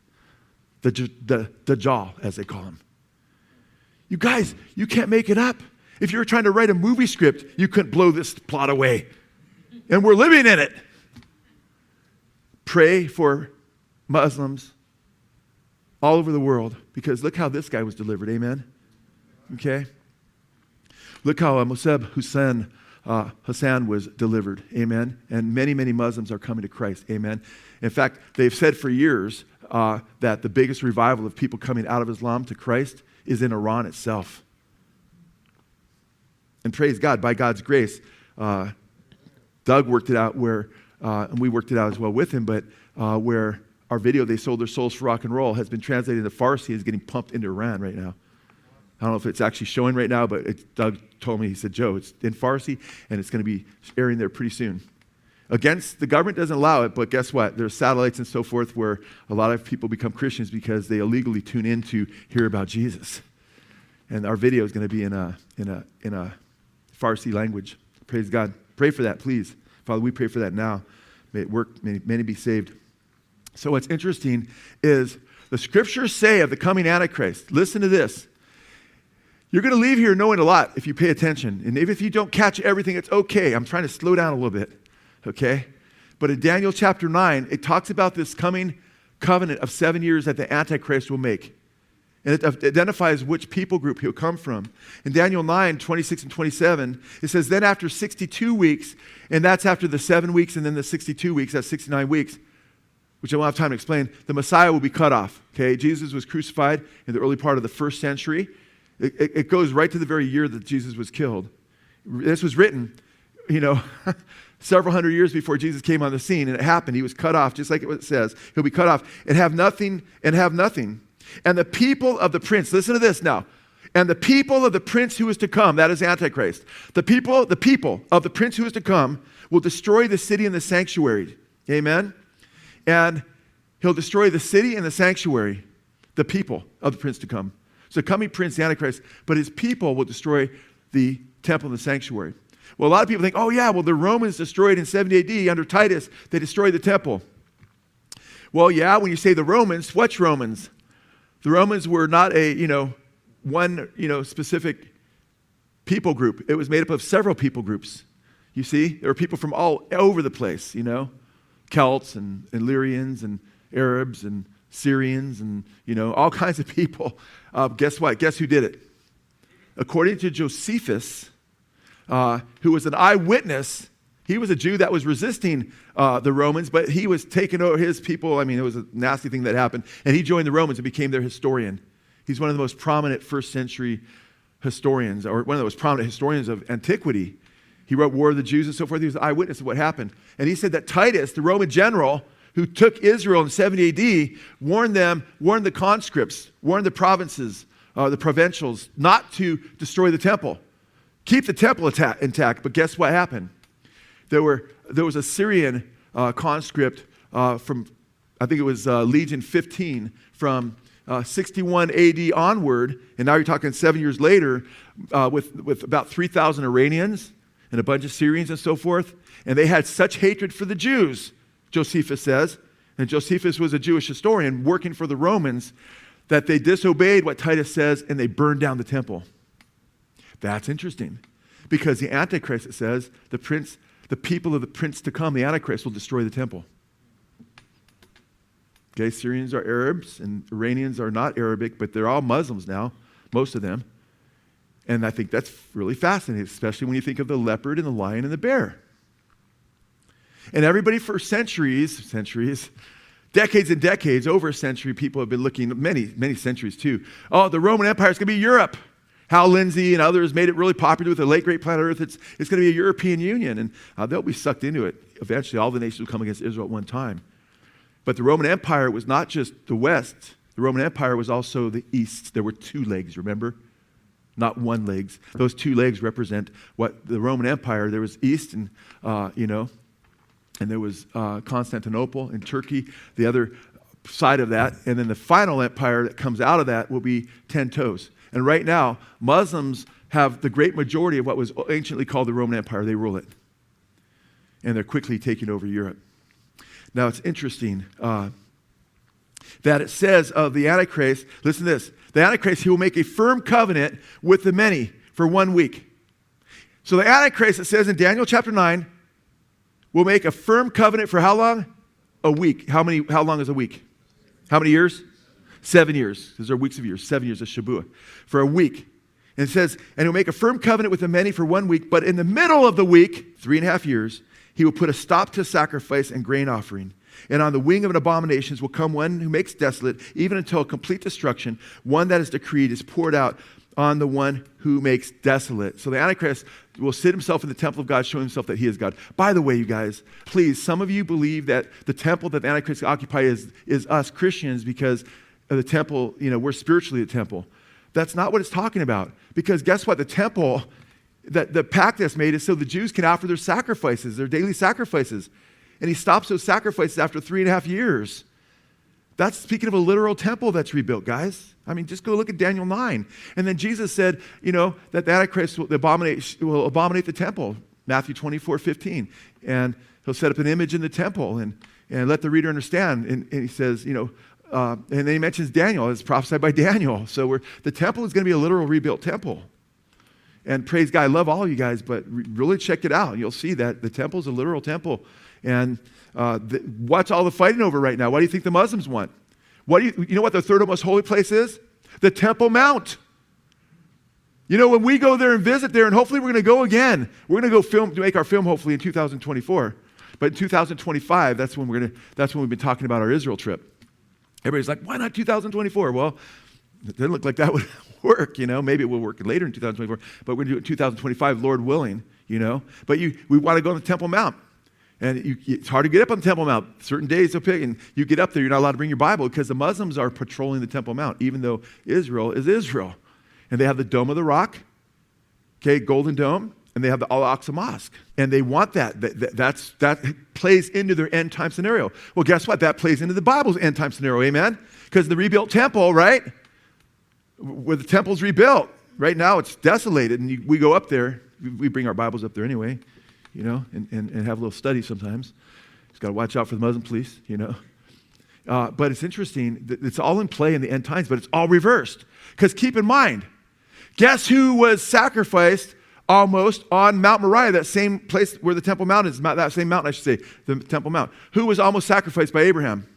the, the, the Dajjal, as they call him. You guys, you can't make it up. If you were trying to write a movie script, you couldn't blow this plot away. And we're living in it. Pray for Muslims all over the world because look how this guy was delivered. Amen? Okay? Look how uh, Musab Hussein uh, Hassan was delivered. Amen. And many, many Muslims are coming to Christ. Amen. In fact, they've said for years uh, that the biggest revival of people coming out of Islam to Christ is in Iran itself. And praise God, by God's grace, uh, Doug worked it out where, uh, and we worked it out as well with him, but uh, where our video, They Sold Their Souls for Rock and Roll, has been translated into Farsi, and is getting pumped into Iran right now. I don't know if it's actually showing right now, but Doug told me, he said, Joe, it's in Farsi and it's going to be airing there pretty soon. Against the government doesn't allow it, but guess what? There's satellites and so forth where a lot of people become Christians because they illegally tune in to hear about Jesus. And our video is going to be in a, in a, in a Farsi language. Praise God. Pray for that, please. Father, we pray for that now. May it work, may many be saved. So, what's interesting is the scriptures say of the coming Antichrist, listen to this. You're going to leave here knowing a lot if you pay attention. And if you don't catch everything, it's okay. I'm trying to slow down a little bit, okay? But in Daniel chapter 9, it talks about this coming covenant of seven years that the Antichrist will make. And it identifies which people group he'll come from. In Daniel 9, 26 and 27, it says, Then after 62 weeks, and that's after the seven weeks and then the 62 weeks, that's 69 weeks, which I won't have time to explain, the Messiah will be cut off. Okay, Jesus was crucified in the early part of the first century. It, it, it goes right to the very year that Jesus was killed. This was written, you know, several hundred years before Jesus came on the scene, and it happened. He was cut off, just like it says. He'll be cut off and have nothing, and have nothing. And the people of the prince, listen to this now. And the people of the prince who is to come, that is Antichrist. The people, the people of the prince who is to come will destroy the city and the sanctuary. Amen. And he'll destroy the city and the sanctuary, the people of the prince to come. So coming prince, the Antichrist, but his people will destroy the temple and the sanctuary. Well, a lot of people think, oh, yeah, well, the Romans destroyed in 70 AD under Titus, they destroyed the temple. Well, yeah, when you say the Romans, which Romans? The Romans were not a, you know, one, you know, specific people group. It was made up of several people groups. You see, there were people from all over the place, you know, Celts and Illyrians and Arabs and Syrians and, you know, all kinds of people. Uh, guess what? Guess who did it? According to Josephus, uh, who was an eyewitness he was a Jew that was resisting uh, the Romans, but he was taking over his people. I mean, it was a nasty thing that happened. And he joined the Romans and became their historian. He's one of the most prominent first century historians, or one of the most prominent historians of antiquity. He wrote War of the Jews and so forth. He was an eyewitness of what happened. And he said that Titus, the Roman general who took Israel in 70 AD, warned them, warned the conscripts, warned the provinces, uh, the provincials, not to destroy the temple. Keep the temple intact. But guess what happened? there, were, there was a Syrian uh, conscript uh, from, I think it was uh, Legion 15, from uh, 61 AD onward, and now you're talking seven years later, uh, with, with about 3,000 Iranians and a bunch of Syrians and so forth. And they had such hatred for the Jews, Josephus says, and Josephus was a Jewish historian working for the Romans, that they disobeyed what Titus says and they burned down the temple. That's interesting because the Antichrist, it says, the prince the people of the prince to come, the Antichrist, will destroy the temple. Okay, Syrians are Arabs and Iranians are not Arabic, but they're all Muslims now, most of them. And I think that's really fascinating, especially when you think of the leopard and the lion and the bear. And everybody for centuries, centuries, decades and decades, over a century, people have been looking, many, many centuries too. Oh, the Roman Empire is going to be Europe. Hal Lindsey and others made it really popular with the late great planet Earth. It's, it's going to be a European Union, and uh, they'll be sucked into it. Eventually, all the nations will come against Israel at one time. But the Roman Empire was not just the West, the Roman Empire was also the East. There were two legs, remember? Not one legs. Those two legs represent what the Roman Empire, there was East and, uh, you know, and there was uh, Constantinople in Turkey, the other side of that. And then the final empire that comes out of that will be 10 toes. And right now, Muslims have the great majority of what was anciently called the Roman Empire. They rule it. And they're quickly taking over Europe. Now, it's interesting uh, that it says of the Antichrist, listen to this the Antichrist, he will make a firm covenant with the many for one week. So the Antichrist, it says in Daniel chapter 9, will make a firm covenant for how long? A week. How, many, how long is a week? How many years? Seven years, there are weeks of years, seven years of Shabuah, for a week. And it says, and he'll make a firm covenant with the many for one week, but in the middle of the week, three and a half years, he will put a stop to sacrifice and grain offering. And on the wing of an abominations will come one who makes desolate, even until complete destruction. One that is decreed is poured out on the one who makes desolate. So the Antichrist will sit himself in the temple of God, showing himself that he is God. By the way, you guys, please, some of you believe that the temple that the Antichrist occupies is, is us Christians because the temple, you know, we're spiritually the temple. That's not what it's talking about. Because guess what? The temple, that the pact that's made is so the Jews can offer their sacrifices, their daily sacrifices. And he stops those sacrifices after three and a half years. That's speaking of a literal temple that's rebuilt, guys. I mean, just go look at Daniel 9. And then Jesus said, you know, that the Antichrist will abominate, will abominate the temple, Matthew 24, 15. And he'll set up an image in the temple and, and let the reader understand. And, and he says, you know, uh, and then he mentions Daniel. It's prophesied by Daniel. So the temple is going to be a literal rebuilt temple. And praise God, I love all you guys, but re- really check it out. You'll see that the temple is a literal temple. And uh, what's all the fighting over right now? What do you think the Muslims want? What do you, you know what the third most holy place is? The Temple Mount. You know, when we go there and visit there, and hopefully we're going to go again, we're going to go film, make our film hopefully in 2024. But in 2025, that's when we're going to, that's when we've been talking about our Israel trip. Everybody's like, why not 2024? Well, it doesn't look like that would work, you know. Maybe it will work later in 2024, but we're going to do it in 2025, Lord willing, you know. But you, we want to go to the Temple Mount. And you, it's hard to get up on the Temple Mount. Certain days they'll pick, and you get up there, you're not allowed to bring your Bible because the Muslims are patrolling the Temple Mount, even though Israel is Israel. And they have the Dome of the Rock, okay, Golden Dome, and they have the Al Aqsa Mosque. And they want that. that, that that plays into their end time scenario. Well, guess what? That plays into the Bible's end time scenario, amen? Because the rebuilt temple, right? Where the temple's rebuilt. Right now it's desolated, and you, we go up there. We bring our Bibles up there anyway you know, and, and, and have a little study sometimes. Just got to watch out for the Muslim police, you know. Uh, but it's interesting it's all in play in the end times, but it's all reversed. Because keep in mind, guess who was sacrificed almost on Mount Moriah, that same place where the Temple Mount is, that same mountain, I should say, the Temple Mount. Who was almost sacrificed by Abraham?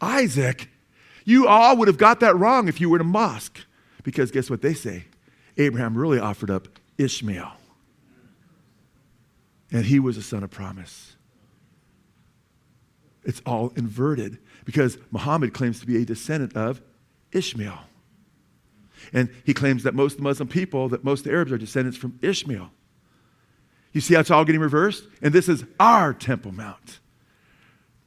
Isaac. You all would have got that wrong if you were in a mosque. Because guess what they say? Abraham really offered up Ishmael and he was a son of promise. It's all inverted because Muhammad claims to be a descendant of Ishmael. And he claims that most Muslim people, that most Arabs are descendants from Ishmael. You see how it's all getting reversed? And this is our Temple Mount.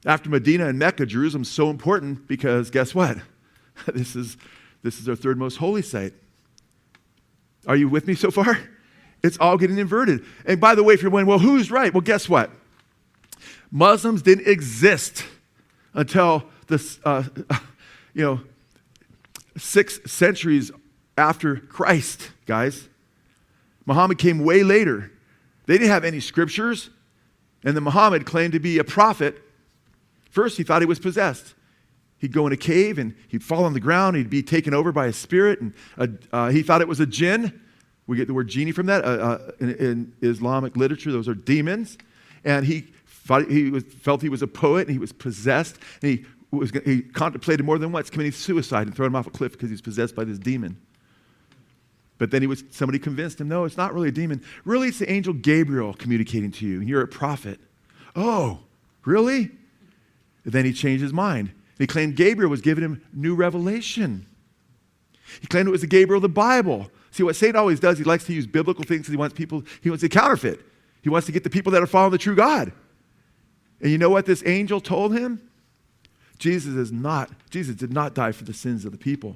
After Medina and Mecca, Jerusalem's so important because guess what? this is, this is our third most holy site. Are you with me so far? It's all getting inverted. And by the way, if you're wondering, well, who's right? Well, guess what? Muslims didn't exist until the, uh, you know, six centuries after Christ, guys. Muhammad came way later. They didn't have any scriptures, and then Muhammad claimed to be a prophet. First, he thought he was possessed. He'd go in a cave and he'd fall on the ground. He'd be taken over by a spirit, and uh, uh, he thought it was a jinn. We get the word genie from that. Uh, uh, in, in, Islamic literature, those are demons. And he, thought, he was, felt he was a poet and he was possessed. And he, was, he contemplated more than once committing suicide and throwing him off a cliff because he was possessed by this demon. But then he was, somebody convinced him, no, it's not really a demon. Really, it's the angel Gabriel communicating to you, and you're a prophet. Oh, really? And then he changed his mind. He claimed Gabriel was giving him new revelation. He claimed it was the Gabriel of the Bible. See, what Satan always does, he likes to use biblical things because he wants people, he wants to counterfeit. He wants to get the people that are following the true God. And you know what this angel told him? Jesus is not, Jesus did not die for the sins of the people.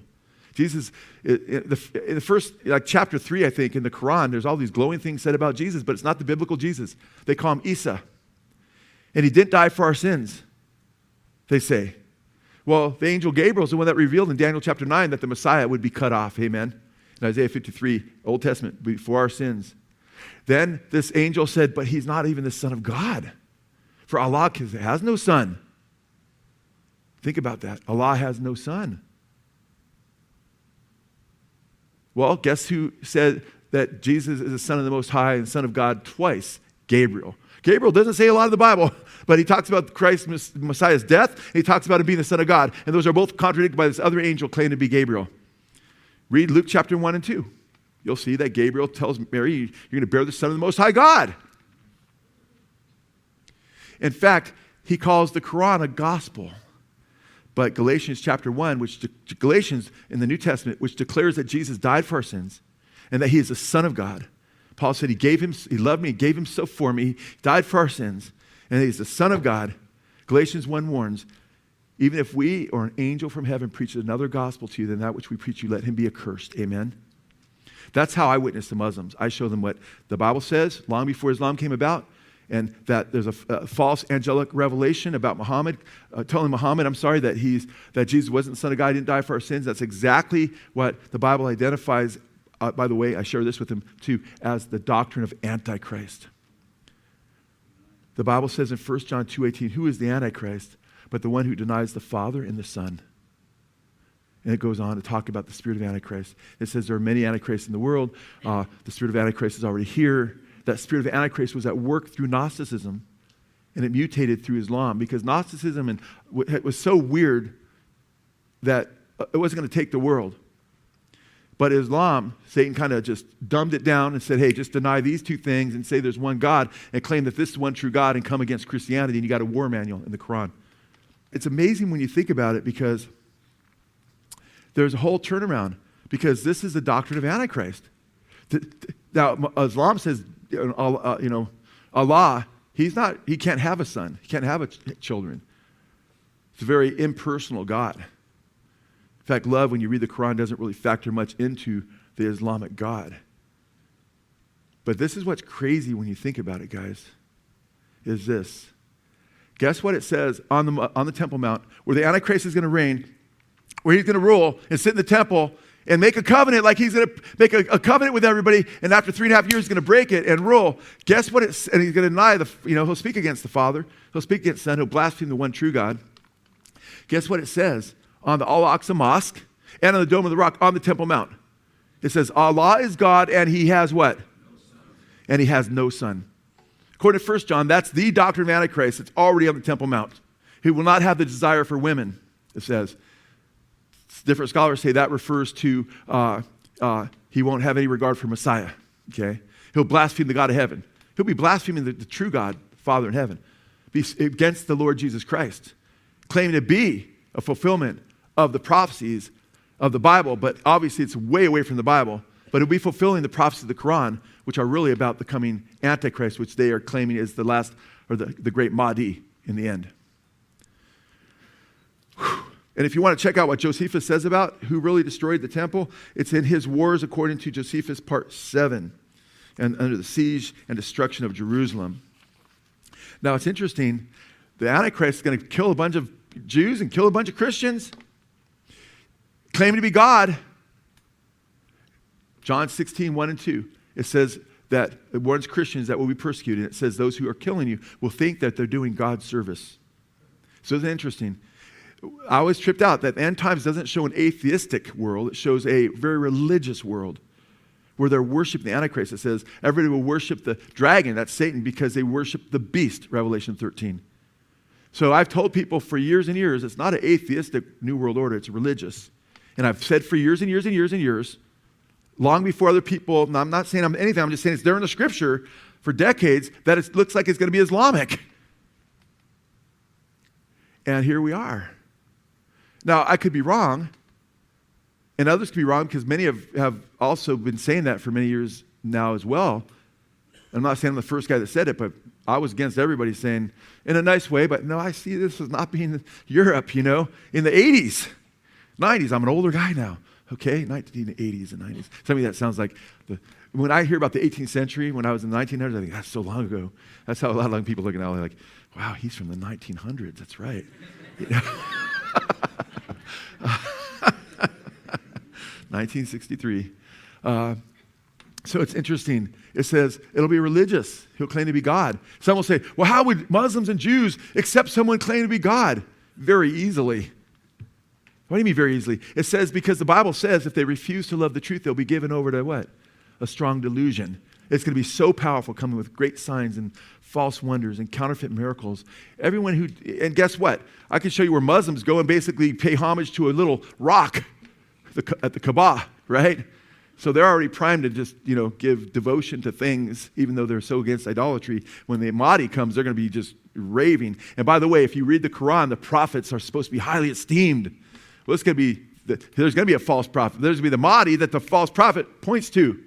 Jesus, in the, in the first, like chapter three, I think, in the Quran, there's all these glowing things said about Jesus, but it's not the biblical Jesus. They call him Isa. And he didn't die for our sins, they say. Well, the angel Gabriel is the one that revealed in Daniel chapter 9 that the Messiah would be cut off. Amen in Isaiah 53, Old Testament, before our sins. Then this angel said, But he's not even the Son of God. For Allah has no son. Think about that. Allah has no son. Well, guess who said that Jesus is the Son of the Most High and Son of God twice? Gabriel. Gabriel doesn't say a lot of the Bible, but he talks about Christ Messiah's death, he talks about him being the Son of God. And those are both contradicted by this other angel claiming to be Gabriel. Read Luke chapter 1 and 2. You'll see that Gabriel tells Mary, You're going to bear the Son of the Most High God. In fact, he calls the Quran a gospel. But Galatians chapter 1, which de- Galatians in the New Testament, which declares that Jesus died for our sins and that he is the Son of God. Paul said he gave him, he loved me, he gave himself for me, he died for our sins, and he's the Son of God. Galatians 1 warns even if we or an angel from heaven preaches another gospel to you than that which we preach you, let him be accursed. Amen. That's how I witness the Muslims. I show them what the Bible says long before Islam came about, and that there's a, a false angelic revelation about Muhammad, uh, telling Muhammad, I'm sorry, that, he's, that Jesus wasn't the Son of God, he didn't die for our sins. That's exactly what the Bible identifies, uh, by the way, I share this with them too, as the doctrine of Antichrist. The Bible says in 1 John 2.18, who is the Antichrist? But the one who denies the Father and the Son. And it goes on to talk about the spirit of Antichrist. It says there are many Antichrists in the world. Uh, the spirit of Antichrist is already here. That spirit of Antichrist was at work through Gnosticism, and it mutated through Islam because Gnosticism and, it was so weird that uh, it wasn't going to take the world. But Islam, Satan kind of just dumbed it down and said, hey, just deny these two things and say there's one God and claim that this is one true God and come against Christianity, and you got a war manual in the Quran. It's amazing when you think about it because there's a whole turnaround because this is the doctrine of Antichrist. Now, Islam says, uh, uh, uh, you know, Allah, he's not, he can't have a son, he can't have a ch- children. It's a very impersonal God. In fact, love, when you read the Quran, doesn't really factor much into the Islamic God. But this is what's crazy when you think about it, guys, is this. Guess what it says on the, on the Temple Mount, where the Antichrist is going to reign where he's going to rule and sit in the temple and make a covenant like he's going to make a, a, covenant with everybody and after three and a half years he's going to break it and rule. Guess what it's and he's going to deny the you know he'll speak against the father. He'll speak against son. He'll blaspheme the one true god. Guess what it says on the al-aqsa mosque and on the dome of the rock on the temple mount? It says allah is god and he has what? And he has no son according to 1 john that's the doctrine of antichrist it's already on the temple mount he will not have the desire for women it says different scholars say that refers to uh, uh, he won't have any regard for Messiah. Okay? He'll blaspheme the God of heaven. He'll be blaspheming the, the true God, Father in heaven, against the Lord Jesus Christ, claiming to be a fulfillment of the prophecies of the Bible, but obviously it's way away from the Bible. But it'll be fulfilling the prophecies of the Quran, which are really about the coming Antichrist, which they are claiming is the last or the, the great Mahdi in the end. Whew. And if you want to check out what Josephus says about who really destroyed the temple, it's in his Wars according to Josephus, part 7, and under the siege and destruction of Jerusalem. Now, it's interesting. The Antichrist is going to kill a bunch of Jews and kill a bunch of Christians, claiming to be God. John 16, 1 and 2. It says that it warns Christians that will be persecuted. It says those who are killing you will think that they're doing God's service. So it's interesting. I was tripped out that end times doesn't show an atheistic world, it shows a very religious world where they're worshiping the Antichrist. It says everybody will worship the dragon, that's Satan, because they worship the beast, Revelation 13. So I've told people for years and years it's not an atheistic New World Order, it's religious. And I've said for years and years and years and years, long before other people, I'm not saying I'm anything, I'm just saying it's there in the scripture for decades that it looks like it's going to be Islamic. And here we are. Now, I could be wrong, and others could be wrong because many have, have also been saying that for many years now as well. I'm not saying I'm the first guy that said it, but I was against everybody saying, in a nice way, but no, I see this as not being Europe, you know, in the 80s, 90s. I'm an older guy now, okay? 1980s and 90s. Some of that sounds like the, when I hear about the 18th century, when I was in the 1900s, I think that's so long ago. That's how a lot of young people look at. They're like, wow, he's from the 1900s. That's right. You know? 1963. Uh, so it's interesting. It says it'll be religious. He'll claim to be God. Some will say, well, how would Muslims and Jews accept someone claiming to be God? Very easily. What do you mean very easily? It says because the Bible says if they refuse to love the truth, they'll be given over to what? A strong delusion. It's going to be so powerful, coming with great signs and false wonders and counterfeit miracles. Everyone who, and guess what? I can show you where Muslims go and basically pay homage to a little rock at the Kaaba, right? So they're already primed to just, you know, give devotion to things, even though they're so against idolatry. When the Mahdi comes, they're going to be just raving. And by the way, if you read the Quran, the prophets are supposed to be highly esteemed. Well, it's going to be, the, there's going to be a false prophet. There's going to be the Mahdi that the false prophet points to.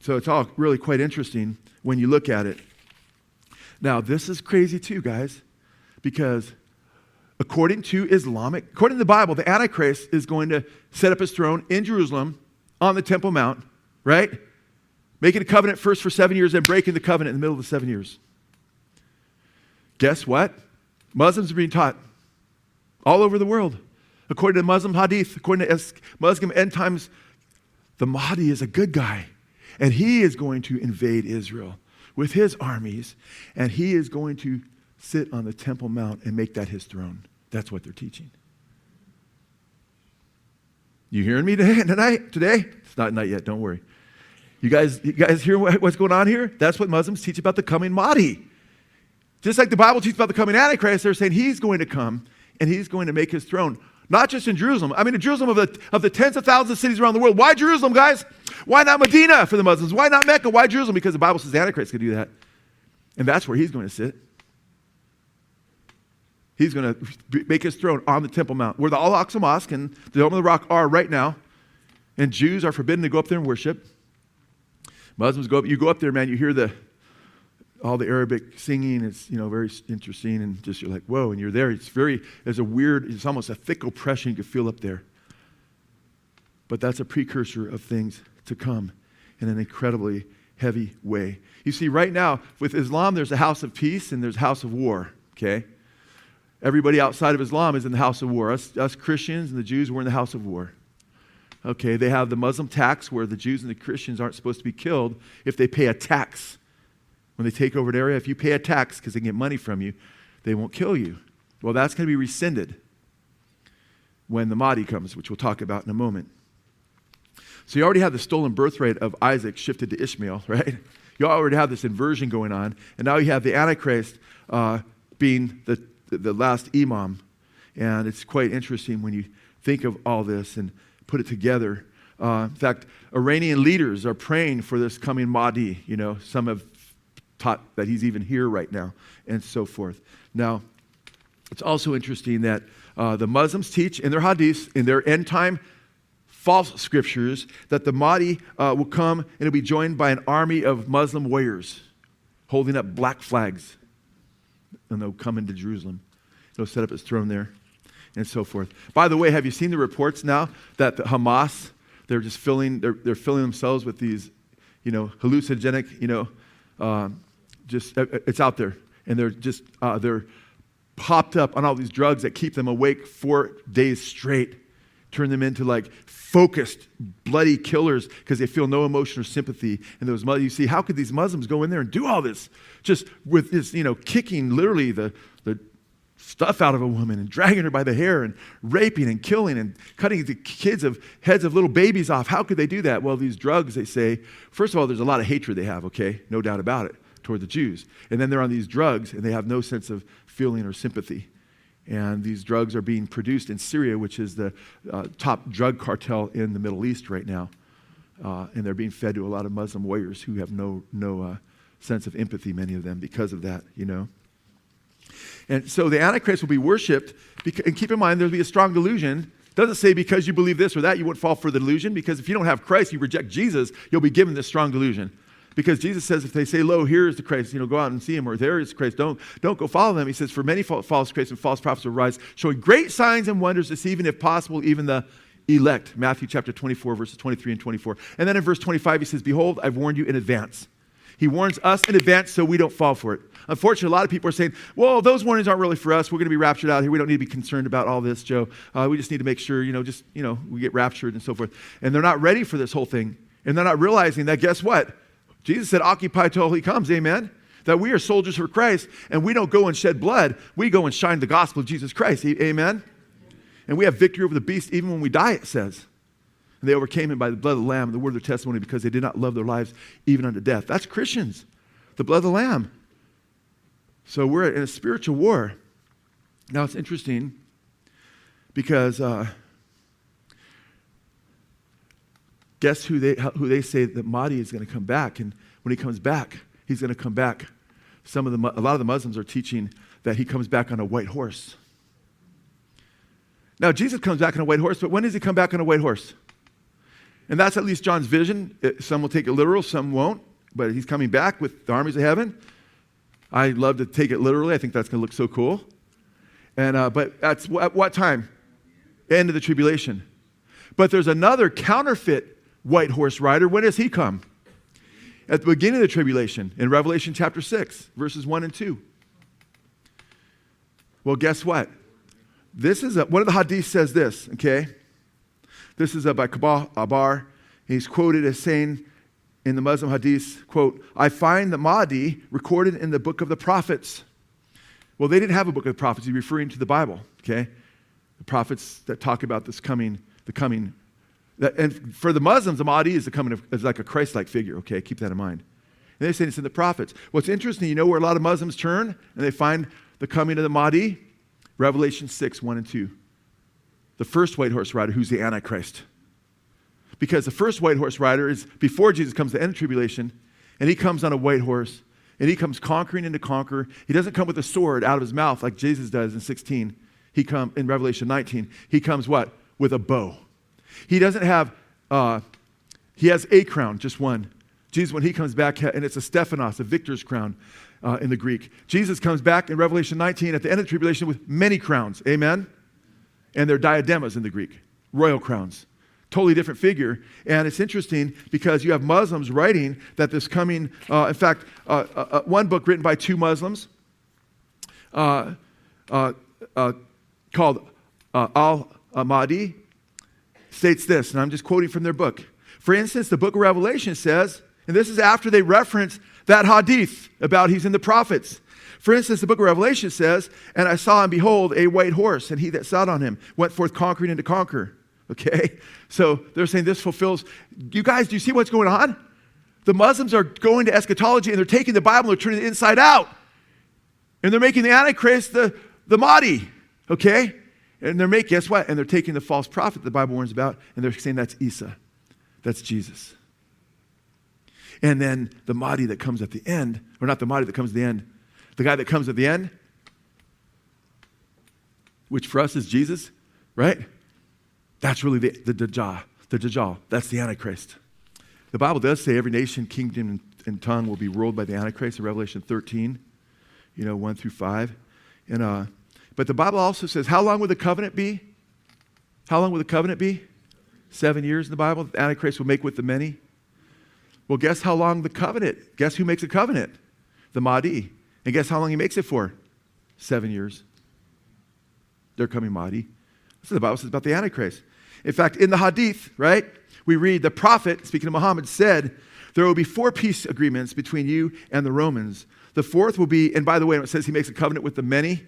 So it's all really quite interesting when you look at it. Now, this is crazy too, guys, because according to Islamic, according to the Bible, the Antichrist is going to set up his throne in Jerusalem on the Temple Mount, right? Making a covenant first for seven years, then breaking the covenant in the middle of the seven years. Guess what? Muslims are being taught all over the world. According to Muslim hadith, according to Muslim end times, the Mahdi is a good guy. And he is going to invade Israel with his armies, and he is going to sit on the Temple Mount and make that his throne. That's what they're teaching. You hearing me today? Tonight? Today? It's not night yet. Don't worry. You guys, you guys hear what's going on here? That's what Muslims teach about the coming Mahdi. Just like the Bible teaches about the coming Antichrist, they're saying he's going to come and he's going to make his throne, not just in Jerusalem. I mean, in Jerusalem of the, of the tens of thousands of cities around the world. Why Jerusalem, guys? Why not Medina for the Muslims? Why not Mecca? Why Jerusalem? Because the Bible says the Antichrist can do that. And that's where he's going to sit. He's going to make his throne on the Temple Mount, where the Al Aqsa Mosque and the Dome of the Rock are right now. And Jews are forbidden to go up there and worship. Muslims go up. You go up there, man. You hear the all the Arabic singing. It's you know very interesting, and just you're like whoa, and you're there. It's very there's a weird. It's almost a thick oppression you can feel up there. But that's a precursor of things to come in an incredibly heavy way. You see, right now with Islam, there's a house of peace and there's a house of war. Okay. Everybody outside of Islam is in the house of war. Us, us Christians and the Jews, we're in the house of war. Okay, they have the Muslim tax where the Jews and the Christians aren't supposed to be killed if they pay a tax. When they take over an area, if you pay a tax because they get money from you, they won't kill you. Well, that's going to be rescinded when the Mahdi comes, which we'll talk about in a moment. So you already have the stolen birthright of Isaac shifted to Ishmael, right? You already have this inversion going on, and now you have the Antichrist uh, being the, the last imam. And it's quite interesting when you think of all this and put it together. Uh, in fact, Iranian leaders are praying for this coming Mahdi. You know, some have taught that he's even here right now, and so forth. Now, it's also interesting that uh, the Muslims teach in their hadiths, in their end time false scriptures, that the Mahdi uh, will come and it'll be joined by an army of Muslim warriors holding up black flags. And they'll come into Jerusalem. He'll set up his throne there and so forth. By the way, have you seen the reports now that the Hamas, they're just filling, they're, they're filling themselves with these, you know, hallucinogenic, you know, uh, just, uh, it's out there. And they're just, uh, they're popped up on all these drugs that keep them awake four days straight, turn them into like focused, bloody killers because they feel no emotion or sympathy. And those, you see, how could these Muslims go in there and do all this? Just with this, you know, kicking literally the, the stuff out of a woman and dragging her by the hair and raping and killing and cutting the kids of heads of little babies off. How could they do that? Well, these drugs, they say, first of all, there's a lot of hatred they have, okay? No doubt about it, toward the Jews. And then they're on these drugs and they have no sense of feeling or sympathy. And these drugs are being produced in Syria, which is the uh, top drug cartel in the Middle East right now. Uh, and they're being fed to a lot of Muslim warriors who have no, no uh, sense of empathy, many of them, because of that, you know. And so the Antichrist will be worshipped. Because, and keep in mind, there'll be a strong delusion. Doesn't say because you believe this or that, you won't fall for the delusion. Because if you don't have Christ, you reject Jesus, you'll be given this strong delusion. Because Jesus says, if they say, "Lo, here is the Christ," you know, go out and see him, or there is the Christ. Don't don't go follow them. He says, "For many false Christs and false prophets will rise, showing great signs and wonders, deceiving, if possible, even the elect." Matthew chapter 24, verses 23 and 24. And then in verse 25, he says, "Behold, I've warned you in advance." He warns us in advance so we don't fall for it. Unfortunately, a lot of people are saying, well, those warnings aren't really for us. We're going to be raptured out here. We don't need to be concerned about all this, Joe. Uh, we just need to make sure, you know, just, you know, we get raptured and so forth. And they're not ready for this whole thing. And they're not realizing that, guess what? Jesus said, occupy till he comes. Amen? That we are soldiers for Christ and we don't go and shed blood. We go and shine the gospel of Jesus Christ. Amen? And we have victory over the beast even when we die, it says. And they overcame him by the blood of the Lamb and the word of their testimony because they did not love their lives even unto death. That's Christians, the blood of the Lamb. So we're in a spiritual war. Now it's interesting because uh, guess who they, who they say that Mahdi is going to come back? And when he comes back, he's going to come back. Some of the, a lot of the Muslims are teaching that he comes back on a white horse. Now, Jesus comes back on a white horse, but when does he come back on a white horse? And that's at least John's vision. Some will take it literal, some won't. But he's coming back with the armies of heaven. I love to take it literally. I think that's going to look so cool. And, uh, but at what time? End of the tribulation. But there's another counterfeit white horse rider. When does he come? At the beginning of the tribulation, in Revelation chapter 6, verses 1 and 2. Well, guess what? This is a, one of the hadiths says this, okay? This is a, by Ka'b al-Ahbar. He's quoted as saying in the Muslim hadith, quote, I find the Mahdi recorded in the book of the prophets. Well, they didn't have a book of the prophets. He's referring to the Bible, okay? The prophets that talk about this coming, the coming and for the Muslims, the Mahdi is, the coming of, is like a Christ like figure, okay? Keep that in mind. And they say it's in the prophets. What's interesting, you know where a lot of Muslims turn and they find the coming of the Mahdi? Revelation 6, 1 and 2. The first white horse rider, who's the Antichrist. Because the first white horse rider is before Jesus comes to end tribulation, and he comes on a white horse, and he comes conquering into conquer. He doesn't come with a sword out of his mouth like Jesus does in 16. He come in Revelation 19. He comes what? With a bow. He doesn't have, uh, he has a crown, just one. Jesus, when he comes back, and it's a Stephanos, a victor's crown uh, in the Greek. Jesus comes back in Revelation 19 at the end of the tribulation with many crowns. Amen? And they're diademas in the Greek, royal crowns. Totally different figure. And it's interesting because you have Muslims writing that this coming, uh, in fact, uh, uh, uh one book written by two Muslims uh, called Al Mahdi states this, and I'm just quoting from their book. For instance, the book of Revelation says, and this is after they reference that hadith about he's in the prophets. For instance, the book of Revelation says, And I saw and behold a white horse, and he that sat on him went forth conquering and to conquer. Okay? So they're saying this fulfills. You guys, do you see what's going on? The Muslims are going to eschatology and they're taking the Bible and they're turning it inside out. And they're making the Antichrist the, the Mahdi. Okay? And they're making, guess what? And they're taking the false prophet the Bible warns about, and they're saying that's Isa. That's Jesus. And then the Mahdi that comes at the end, or not the Mahdi that comes at the end, the guy that comes at the end, which for us is Jesus, right? That's really the, the Dajjal. The Dajjal. That's the Antichrist. The Bible does say every nation, kingdom, and, tongue will be ruled by the Antichrist in Revelation 13, you know, 1 through 5. And uh, but the Bible also says, how long will the covenant be? How long will the covenant be? Seven years in the Bible. The Antichrist will make with the many. Well, guess how long the covenant? Guess who makes a covenant? The Mahdi. And guess how long he makes it for? Seven years. They're coming Mahdi. That's what the Bible says about the Antichrist. In fact, in the Hadith, right, we read the prophet, speaking of Muhammad, said, There will be four peace agreements between you and the Romans. The fourth will be, and by the way, it says he makes a covenant with the many,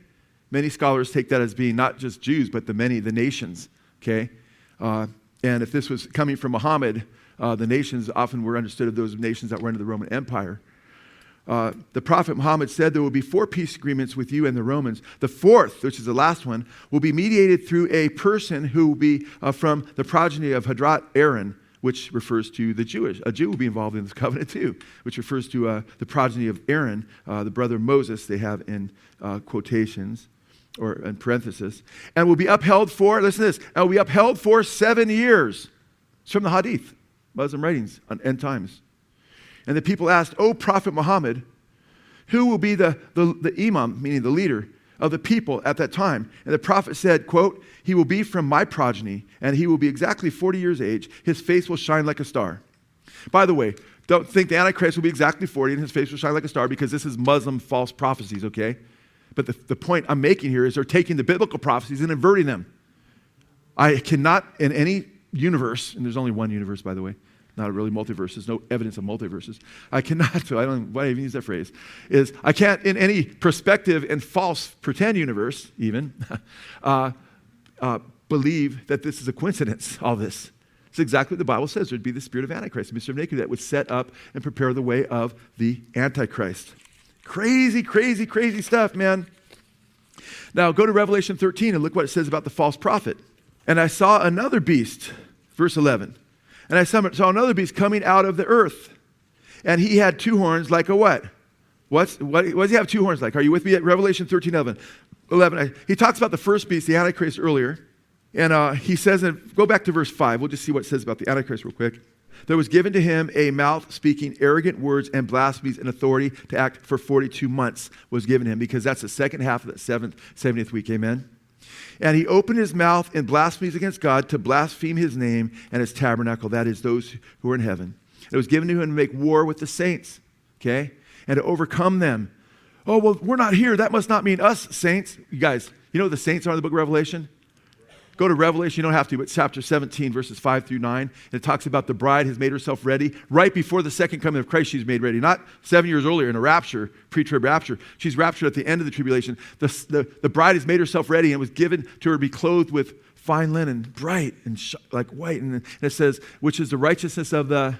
Many scholars take that as being not just Jews, but the many, the nations, okay? Uh, and if this was coming from Muhammad, uh, the nations often were understood of those nations that were under the Roman Empire. Uh, the prophet Muhammad said there will be four peace agreements with you and the Romans. The fourth, which is the last one, will be mediated through a person who will be uh, from the progeny of Hadrat Aaron, which refers to the Jewish. A Jew will be involved in this covenant too, which refers to uh, the progeny of Aaron, uh, the brother Moses, they have in uh, quotations or in parenthesis, and will be upheld for, listen to this, and will be upheld for seven years. It's from the Hadith, Muslim writings on end times. And the people asked, O Prophet Muhammad, who will be the, the, the imam, meaning the leader of the people at that time? And the prophet said, quote, He will be from my progeny, and he will be exactly 40 years age. His face will shine like a star. By the way, don't think the Antichrist will be exactly 40 and his face will shine like a star because this is Muslim false prophecies, okay? But the, the point I'm making here is they're taking the biblical prophecies and inverting them. I cannot, in any universe, and there's only one universe, by the way, not really multiverse. There's no evidence of multiverses. I cannot, I don't why even use that phrase, is I can't, in any perspective and false pretend universe, even, uh, uh, believe that this is a coincidence, all this. It's exactly what the Bible says. There'd be the spirit of Antichrist, Mr. Naked, that would set up and prepare the way of the Antichrist. Crazy, crazy, crazy stuff, man. Now go to Revelation 13 and look what it says about the false prophet. And I saw another beast, verse 11. And I saw another beast coming out of the earth. And he had two horns like a what? What's, what, what does he have two horns like? Are you with me at Revelation 13 11? 11 he talks about the first beast, the Antichrist, earlier. And uh, he says, and go back to verse 5. We'll just see what it says about the Antichrist real quick. There was given to him a mouth speaking arrogant words and blasphemies and authority to act for 42 months was given him because that's the second half of the seventh, 70th week. Amen. And he opened his mouth in blasphemies against God to blaspheme his name and his tabernacle, that is, those who are in heaven. It was given to him to make war with the saints, okay, and to overcome them. Oh, well, we're not here. That must not mean us, saints. You guys, you know the saints are in the book of Revelation? Go to Revelation, you don't have to, but chapter 17, verses 5 through 9. And it talks about the bride has made herself ready. Right before the second coming of Christ, she's made ready. Not seven years earlier in a rapture, pre trib rapture. She's raptured at the end of the tribulation. The, the, the bride has made herself ready and was given to her to be clothed with fine linen, bright and sh- like white. And it says, which is the righteousness of the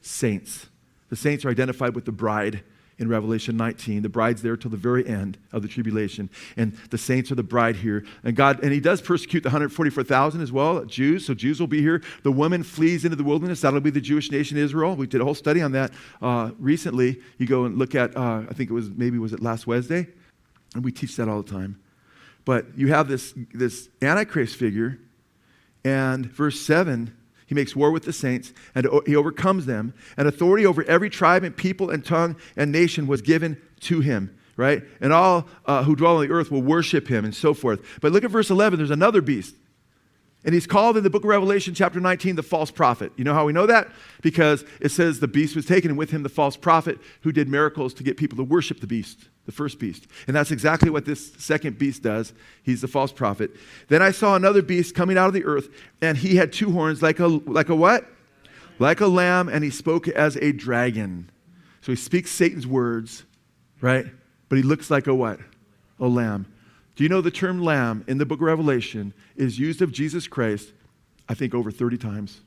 saints. The saints are identified with the bride in Revelation 19. The bride's there till the very end of the tribulation, and the saints are the bride here. And God, and He does persecute the 144,000 as well, Jews. So Jews will be here. The woman flees into the wilderness. That'll be the Jewish nation Israel. We did a whole study on that uh, recently. You go and look at, uh, I think it was maybe was it last Wednesday, and we teach that all the time. But you have this this Antichrist figure, and verse seven he makes war with the saints and he overcomes them. And authority over every tribe and people and tongue and nation was given to him, right? And all uh, who dwell on the earth will worship him and so forth. But look at verse 11. There's another beast. And he's called in the book of Revelation, chapter 19, the false prophet. You know how we know that? Because it says the beast was taken, and with him the false prophet who did miracles to get people to worship the beast, the first beast. And that's exactly what this second beast does. He's the false prophet. Then I saw another beast coming out of the earth, and he had two horns like a, like a what? Like a lamb, and he spoke as a dragon. So he speaks Satan's words, right? But he looks like a what? A lamb. Do you know the term lamb in the book of Revelation is used of Jesus Christ, I think, over 30 times?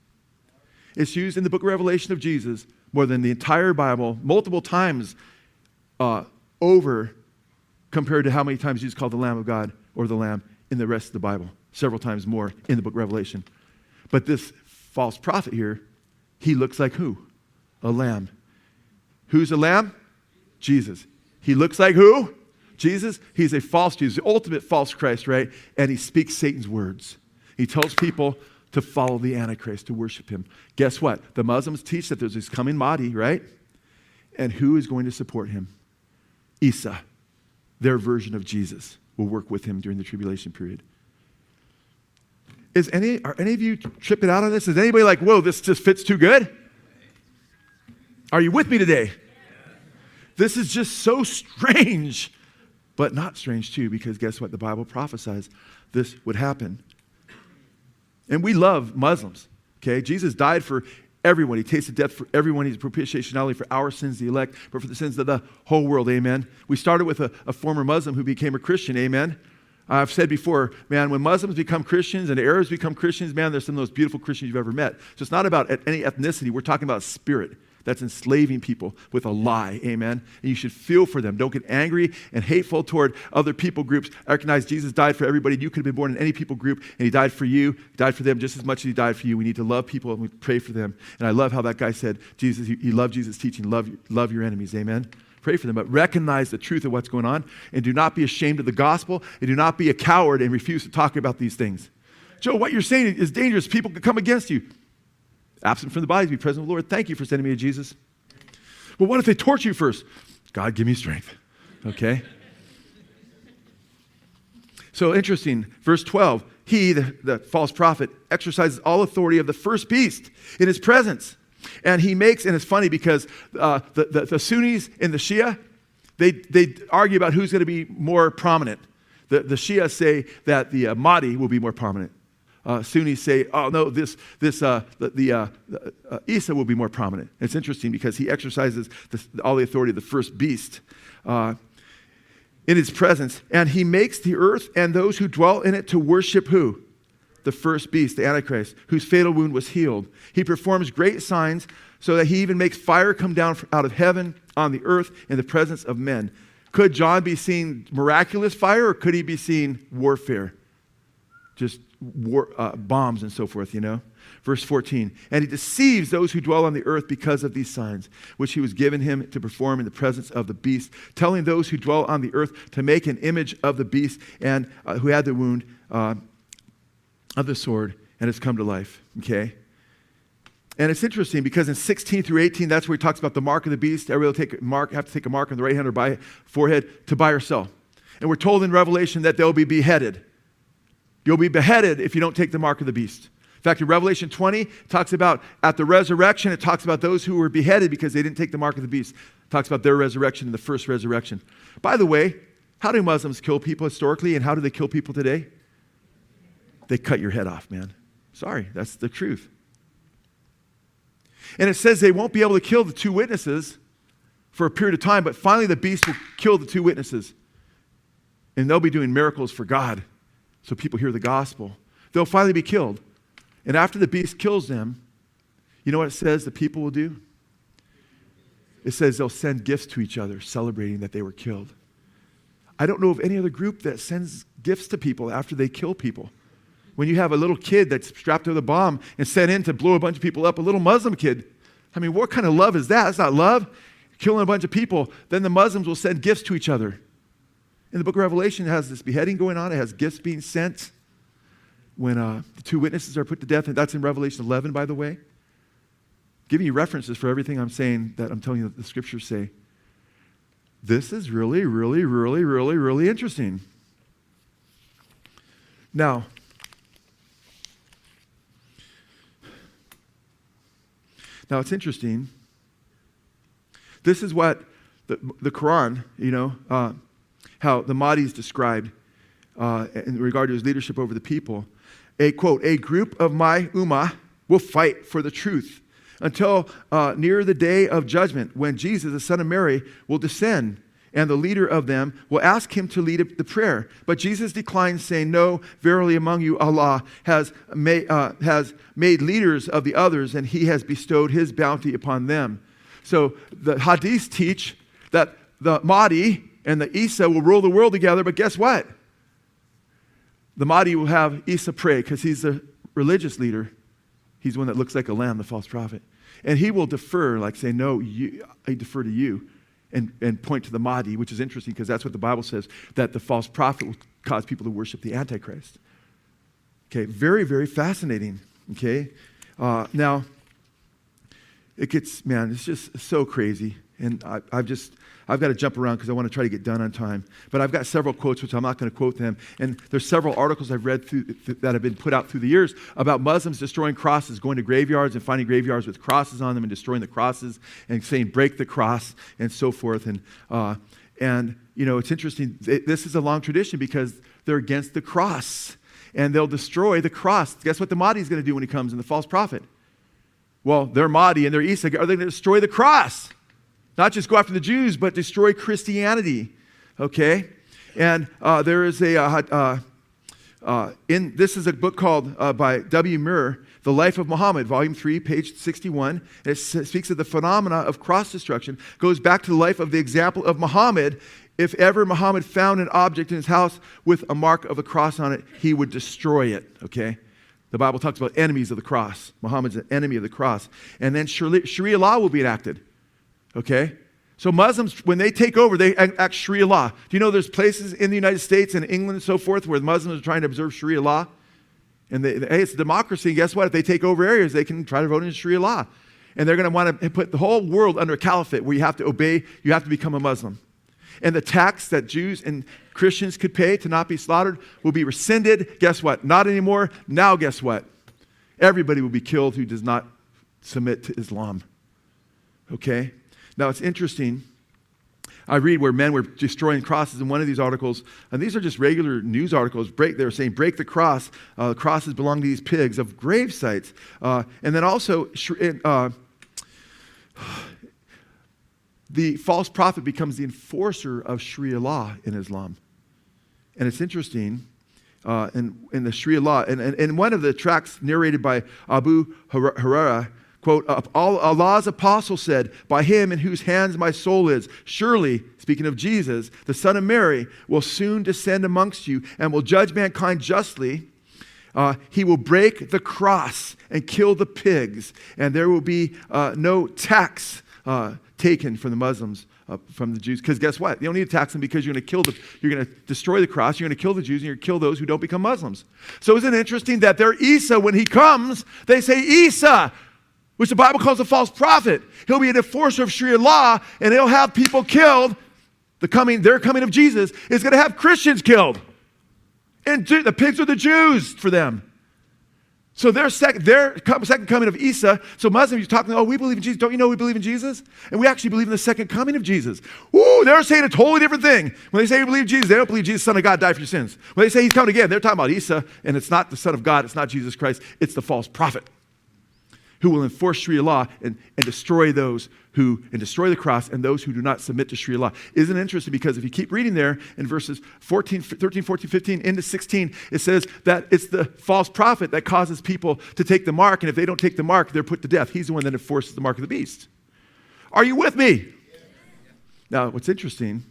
It's used in the book of Revelation of Jesus more than the entire Bible, multiple times uh, over, compared to how many times Jesus called the Lamb of God or the Lamb in the rest of the Bible. Several times more in the book of Revelation. But this false prophet here, he looks like who? A lamb. Who's a lamb? Jesus. He looks like who? Jesus, he's a false Jesus, the ultimate false Christ, right? And he speaks Satan's words. He tells people to follow the Antichrist, to worship him. Guess what? The Muslims teach that there's this coming Mahdi, right? And who is going to support him? Isa, their version of Jesus, will work with him during the tribulation period. Is any, are any of you tripping out on this? Is anybody like, whoa, this just fits too good? Are you with me today? This is just so strange but not strange too, because guess what? The Bible prophesies this would happen. And we love Muslims, okay? Jesus died for everyone. He tasted death for everyone. He's propitiation not only for our sins, the elect, but for the sins of the whole world, amen? We started with a, a former Muslim who became a Christian, amen? I've said before, man, when Muslims become Christians and Arabs become Christians, man, they're some of the most beautiful Christians you've ever met. So it's not about any ethnicity. We're talking about spirit that's enslaving people with a lie. Amen. And you should feel for them. Don't get angry and hateful toward other people groups. I Recognize Jesus died for everybody. You could have been born in any people group, and He died for you. He died for them just as much as He died for you. We need to love people and we pray for them. And I love how that guy said, Jesus, he loved Jesus' teaching. Love, love your enemies. Amen pray for them, but recognize the truth of what's going on and do not be ashamed of the gospel and do not be a coward and refuse to talk about these things. Joe, what you're saying is dangerous. People could come against you. Absent from the body, to be present with the Lord. Thank you for sending me to Jesus. Well, what if they torture you first? God, give me strength. Okay? So interesting. Verse 12 He, the, the false prophet, exercises all authority of the first beast in his presence. And he makes, and it's funny because uh, the, the, the Sunnis and the Shia, they, they argue about who's going to be more prominent. The, the Shia say that the uh, Mahdi will be more prominent uh, Sunnis say, oh no, this, this, uh, the, the uh, uh, Isa will be more prominent. It's interesting because he exercises all the authority of the first beast uh, in his presence, and he makes the earth and those who dwell in it to worship who? The first beast, the Antichrist, whose fatal wound was healed. He performs great signs so that he even makes fire come down out of heaven on the earth in the presence of men. Could John be seeing miraculous fire or could he be seeing warfare? Just war, uh, bombs and so forth, you know? Verse 14, and he deceives those who dwell on the earth because of these signs, which he was given him to perform in the presence of the beast, telling those who dwell on the earth to make an image of the beast and uh, who had the wound uh, of the sword and has come to life. Okay? And it's interesting because in 16 through 18, that's where he talks about the mark of the beast. Everybody will take mark, have to take a mark on the right hand or by forehead to buy or sell. And we're told in Revelation that they'll be beheaded. You'll be beheaded if you don't take the mark of the beast. In fact, in Revelation 20, it talks about at the resurrection, it talks about those who were beheaded because they didn't take the mark of the beast. It talks about their resurrection in the first resurrection. By the way, how do Muslims kill people historically and how do they kill people today? They cut your head off, man. Sorry, that's the truth. And it says they won't be able to kill the two witnesses for a period of time, but finally the beast will kill the two witnesses. And they'll be doing miracles for God so people hear the gospel. they'll finally be killed. And after the beast kills them, you know what it says the people will do? It says they'll send gifts to each other celebrating that they were killed. I don't know of any other group that sends gifts to people after they kill people. When you have a little kid that's strapped to the bomb and sent in to blow a bunch of people up, a little Muslim kid, I mean, what kind of love is that? That's not love. Killing a bunch of people. Then the Muslims will send gifts to each other. In the book of Revelation, it has this beheading going on, it has gifts being sent when uh, the two witnesses are put to death. And that's in Revelation 11, by the way. Giving you references for everything I'm saying that I'm telling you that the scriptures say. This is really, really, really, really, really interesting. Now, now it's interesting. This is what the, the Quran, you know, uh, how the Mahdi is described uh, in regard to his leadership over the people. A quote, a group of my ummah will fight for the truth until uh, near the day of judgment when Jesus, the Son of Mary, will descend and the leader of them will ask him to lead the prayer. But Jesus declines, saying, No, verily among you Allah has uh, has made leaders of the others, and he has bestowed his bounty upon them. So the hadiths teach that the Mahdi and the Isa will rule the world together, but guess what? The Mahdi will have Isa pray because he's the religious leader. He's one that looks like a lamb, the false prophet. And he will defer, like say, No, you, I defer to you, and, and point to the Mahdi, which is interesting because that's what the Bible says, that the false prophet will cause people to worship the Antichrist. Okay, very, very fascinating. Okay, uh, now it gets, man, it's just so crazy. And I, I've just, I've got to jump around because I want to try to get done on time. But I've got several quotes, which I'm not going to quote them. And there's several articles I've read through, th- that have been put out through the years about Muslims destroying crosses, going to graveyards and finding graveyards with crosses on them and destroying the crosses and saying, break the cross and so forth. And, uh, and you know, it's interesting. This is a long tradition because they're against the cross and they'll destroy the cross. Guess what the Mahdi is going to do when he comes in the false prophet? Well, they're Mahdi and they're Isa. Are they going to destroy the cross? Not just go after the Jews, but destroy Christianity. Okay? And uh, there is a, uh, uh, uh in, this is a book called uh, by W. Muir, The Life of Muhammad, volume 3, page 61. It speaks of the phenomena of cross destruction, goes back to the life of the example of Muhammad. If ever Muhammad found an object in his house with a mark of a cross on it, he would destroy it. Okay? The Bible talks about enemies of the cross. Muhammad's an enemy of the cross. And then Sharia law will be enacted. Okay? So Muslims, when they take over, they act Sharia law. Do you know there's places in the United States and England and so forth where Muslims are trying to observe Sharia law? And they, hey, it's a democracy. And guess what? If they take over areas, they can try to vote in Sharia law. And they're going to want to put the whole world under a caliphate where you have to obey, you have to become a Muslim. And the tax that Jews and Christians could pay to not be slaughtered will be rescinded. Guess what? Not anymore. Now, guess what? Everybody will be killed who does not submit to Islam. Okay? Now, it's interesting. I read where men were destroying crosses in one of these articles, and these are just regular news articles. Break, they were saying, break the cross. Uh, crosses belong to these pigs of grave sites. Uh, and then also, uh, the false prophet becomes the enforcer of Sharia law in Islam. And it's interesting. Uh, in, in the Sharia law, and in one of the tracts narrated by Abu Huraira, Quote, Allah's apostle said, By him in whose hands my soul is, surely, speaking of Jesus, the Son of Mary, will soon descend amongst you and will judge mankind justly. Uh, he will break the cross and kill the pigs, and there will be uh, no tax uh, taken from the Muslims, uh, from the Jews. Because guess what? You don't need to tax them because you're going to kill the, you're going to destroy the cross, you're going to kill the Jews, and you're going to kill those who don't become Muslims. So isn't it interesting that their Isa, when he comes, they say, Isa, which the Bible calls a false prophet. He'll be an enforcer of Sharia law, and he'll have people killed. The coming, their coming of Jesus is going to have Christians killed. And the pigs are the Jews for them. So their, sec- their second coming of Isa, so Muslims, you're talking, oh, we believe in Jesus. Don't you know we believe in Jesus? And we actually believe in the second coming of Jesus. Ooh, they're saying a totally different thing. When they say we believe in Jesus, they don't believe Jesus, Son of God, died for your sins. When they say he's coming again, they're talking about Isa, and it's not the Son of God, it's not Jesus Christ, it's the false prophet who will enforce Sharia law and, and destroy those who and destroy the cross and those who do not submit to Sharia law. Isn't interesting? Because if you keep reading there in verses 14, 13, 14, 15 into 16, it says that it's the false prophet that causes people to take the mark, and if they don't take the mark, they're put to death. He's the one that enforces the mark of the beast. Are you with me? Now, what's interesting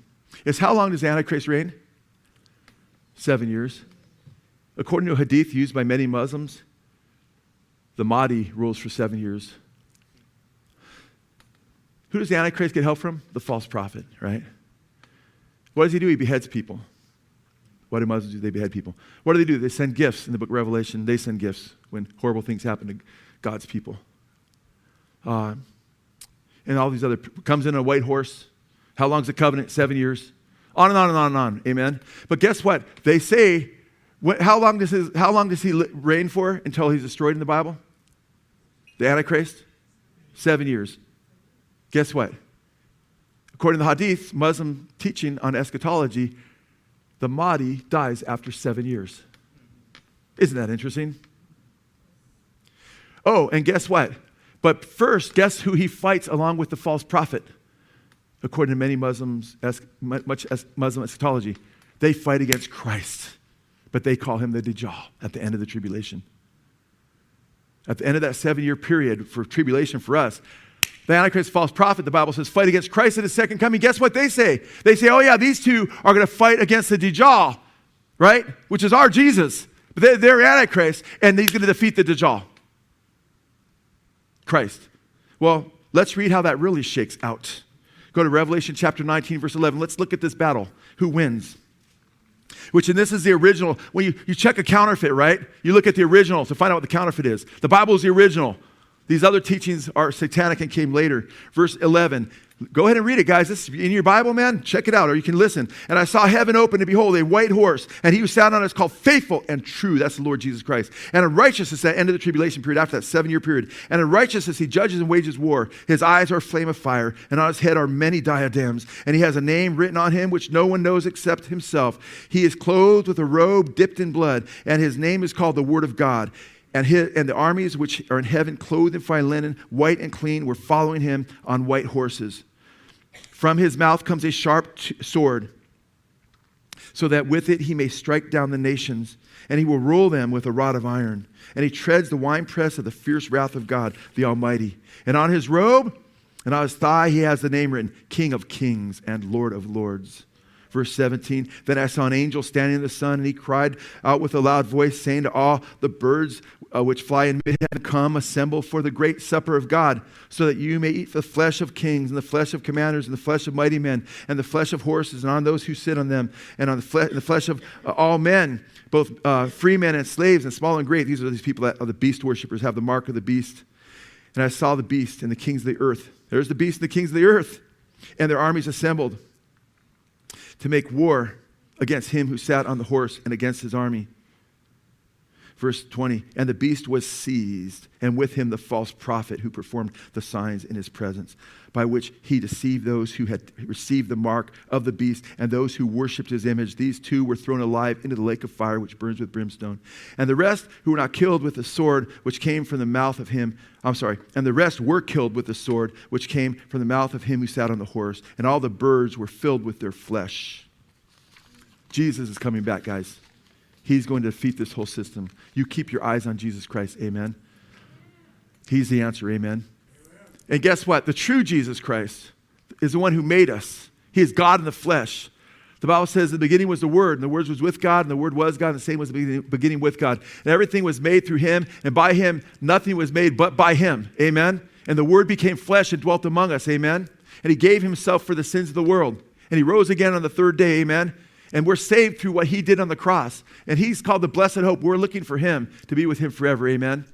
is how long does Antichrist reign? Seven years. According to a hadith used by many Muslims, the Mahdi rules for seven years. Who does the Antichrist get help from? The false prophet, right? What does he do? He beheads people. What do Muslims do? They behead people. What do they do? They send gifts in the book of Revelation. They send gifts when horrible things happen to God's people. Uh, and all these other comes in a white horse. How long's the covenant? Seven years. On and on and on and on. Amen. But guess what? They say, how long does his, how long does he reign for until he's destroyed in the Bible? The Antichrist? Seven years. Guess what? According to the Hadith, Muslim teaching on eschatology, the Mahdi dies after seven years. Isn't that interesting? Oh, and guess what? But first, guess who he fights along with the false prophet? According to many Muslims, much Muslim eschatology, they fight against Christ, but they call him the Dajjal at the end of the tribulation. At the end of that seven year period for tribulation for us, the Antichrist, false prophet, the Bible says, fight against Christ at his second coming. Guess what they say? They say, oh, yeah, these two are going to fight against the Dajjal, right? Which is our Jesus. But they're, they're Antichrist, and he's going to defeat the Dajjal. Christ. Well, let's read how that really shakes out. Go to Revelation chapter 19, verse 11. Let's look at this battle. Who wins? Which, and this is the original. When you, you check a counterfeit, right? You look at the original to find out what the counterfeit is. The Bible is the original. These other teachings are satanic and came later. Verse 11. Go ahead and read it, guys. This in your Bible, man. Check it out, or you can listen. And I saw heaven open, and behold, a white horse, and he who sat on. It's called faithful and true. That's the Lord Jesus Christ. And in righteousness, that end of the tribulation period, after that seven-year period. And in righteousness, he judges and wages war. His eyes are a flame of fire, and on his head are many diadems. And he has a name written on him which no one knows except himself. He is clothed with a robe dipped in blood, and his name is called the Word of God. And, his, and the armies which are in heaven, clothed in fine linen, white and clean, were following him on white horses. From his mouth comes a sharp t- sword, so that with it he may strike down the nations, and he will rule them with a rod of iron. And he treads the winepress of the fierce wrath of God, the Almighty. And on his robe and on his thigh he has the name written King of Kings and Lord of Lords. Verse 17 Then I saw an angel standing in the sun, and he cried out with a loud voice, saying to all the birds uh, which fly in mid heaven, Come, assemble for the great supper of God, so that you may eat the flesh of kings, and the flesh of commanders, and the flesh of mighty men, and the flesh of horses, and on those who sit on them, and on the, fle- the flesh of uh, all men, both uh, free men and slaves, and small and great. These are these people that are the beast worshippers, have the mark of the beast. And I saw the beast and the kings of the earth. There's the beast and the kings of the earth, and their armies assembled to make war against him who sat on the horse and against his army. Verse 20, and the beast was seized, and with him the false prophet who performed the signs in his presence, by which he deceived those who had received the mark of the beast and those who worshipped his image. These two were thrown alive into the lake of fire, which burns with brimstone. And the rest who were not killed with the sword which came from the mouth of him, I'm sorry, and the rest were killed with the sword which came from the mouth of him who sat on the horse, and all the birds were filled with their flesh. Jesus is coming back, guys. He's going to defeat this whole system. You keep your eyes on Jesus Christ. Amen. He's the answer. Amen. And guess what? The true Jesus Christ is the one who made us. He is God in the flesh. The Bible says the beginning was the Word, and the Word was with God, and the Word was God, and the same was the beginning with God. And everything was made through Him, and by Him nothing was made but by Him. Amen. And the Word became flesh and dwelt among us. Amen. And He gave Himself for the sins of the world. And He rose again on the third day. Amen. And we're saved through what he did on the cross. And he's called the blessed hope. We're looking for him to be with him forever. Amen.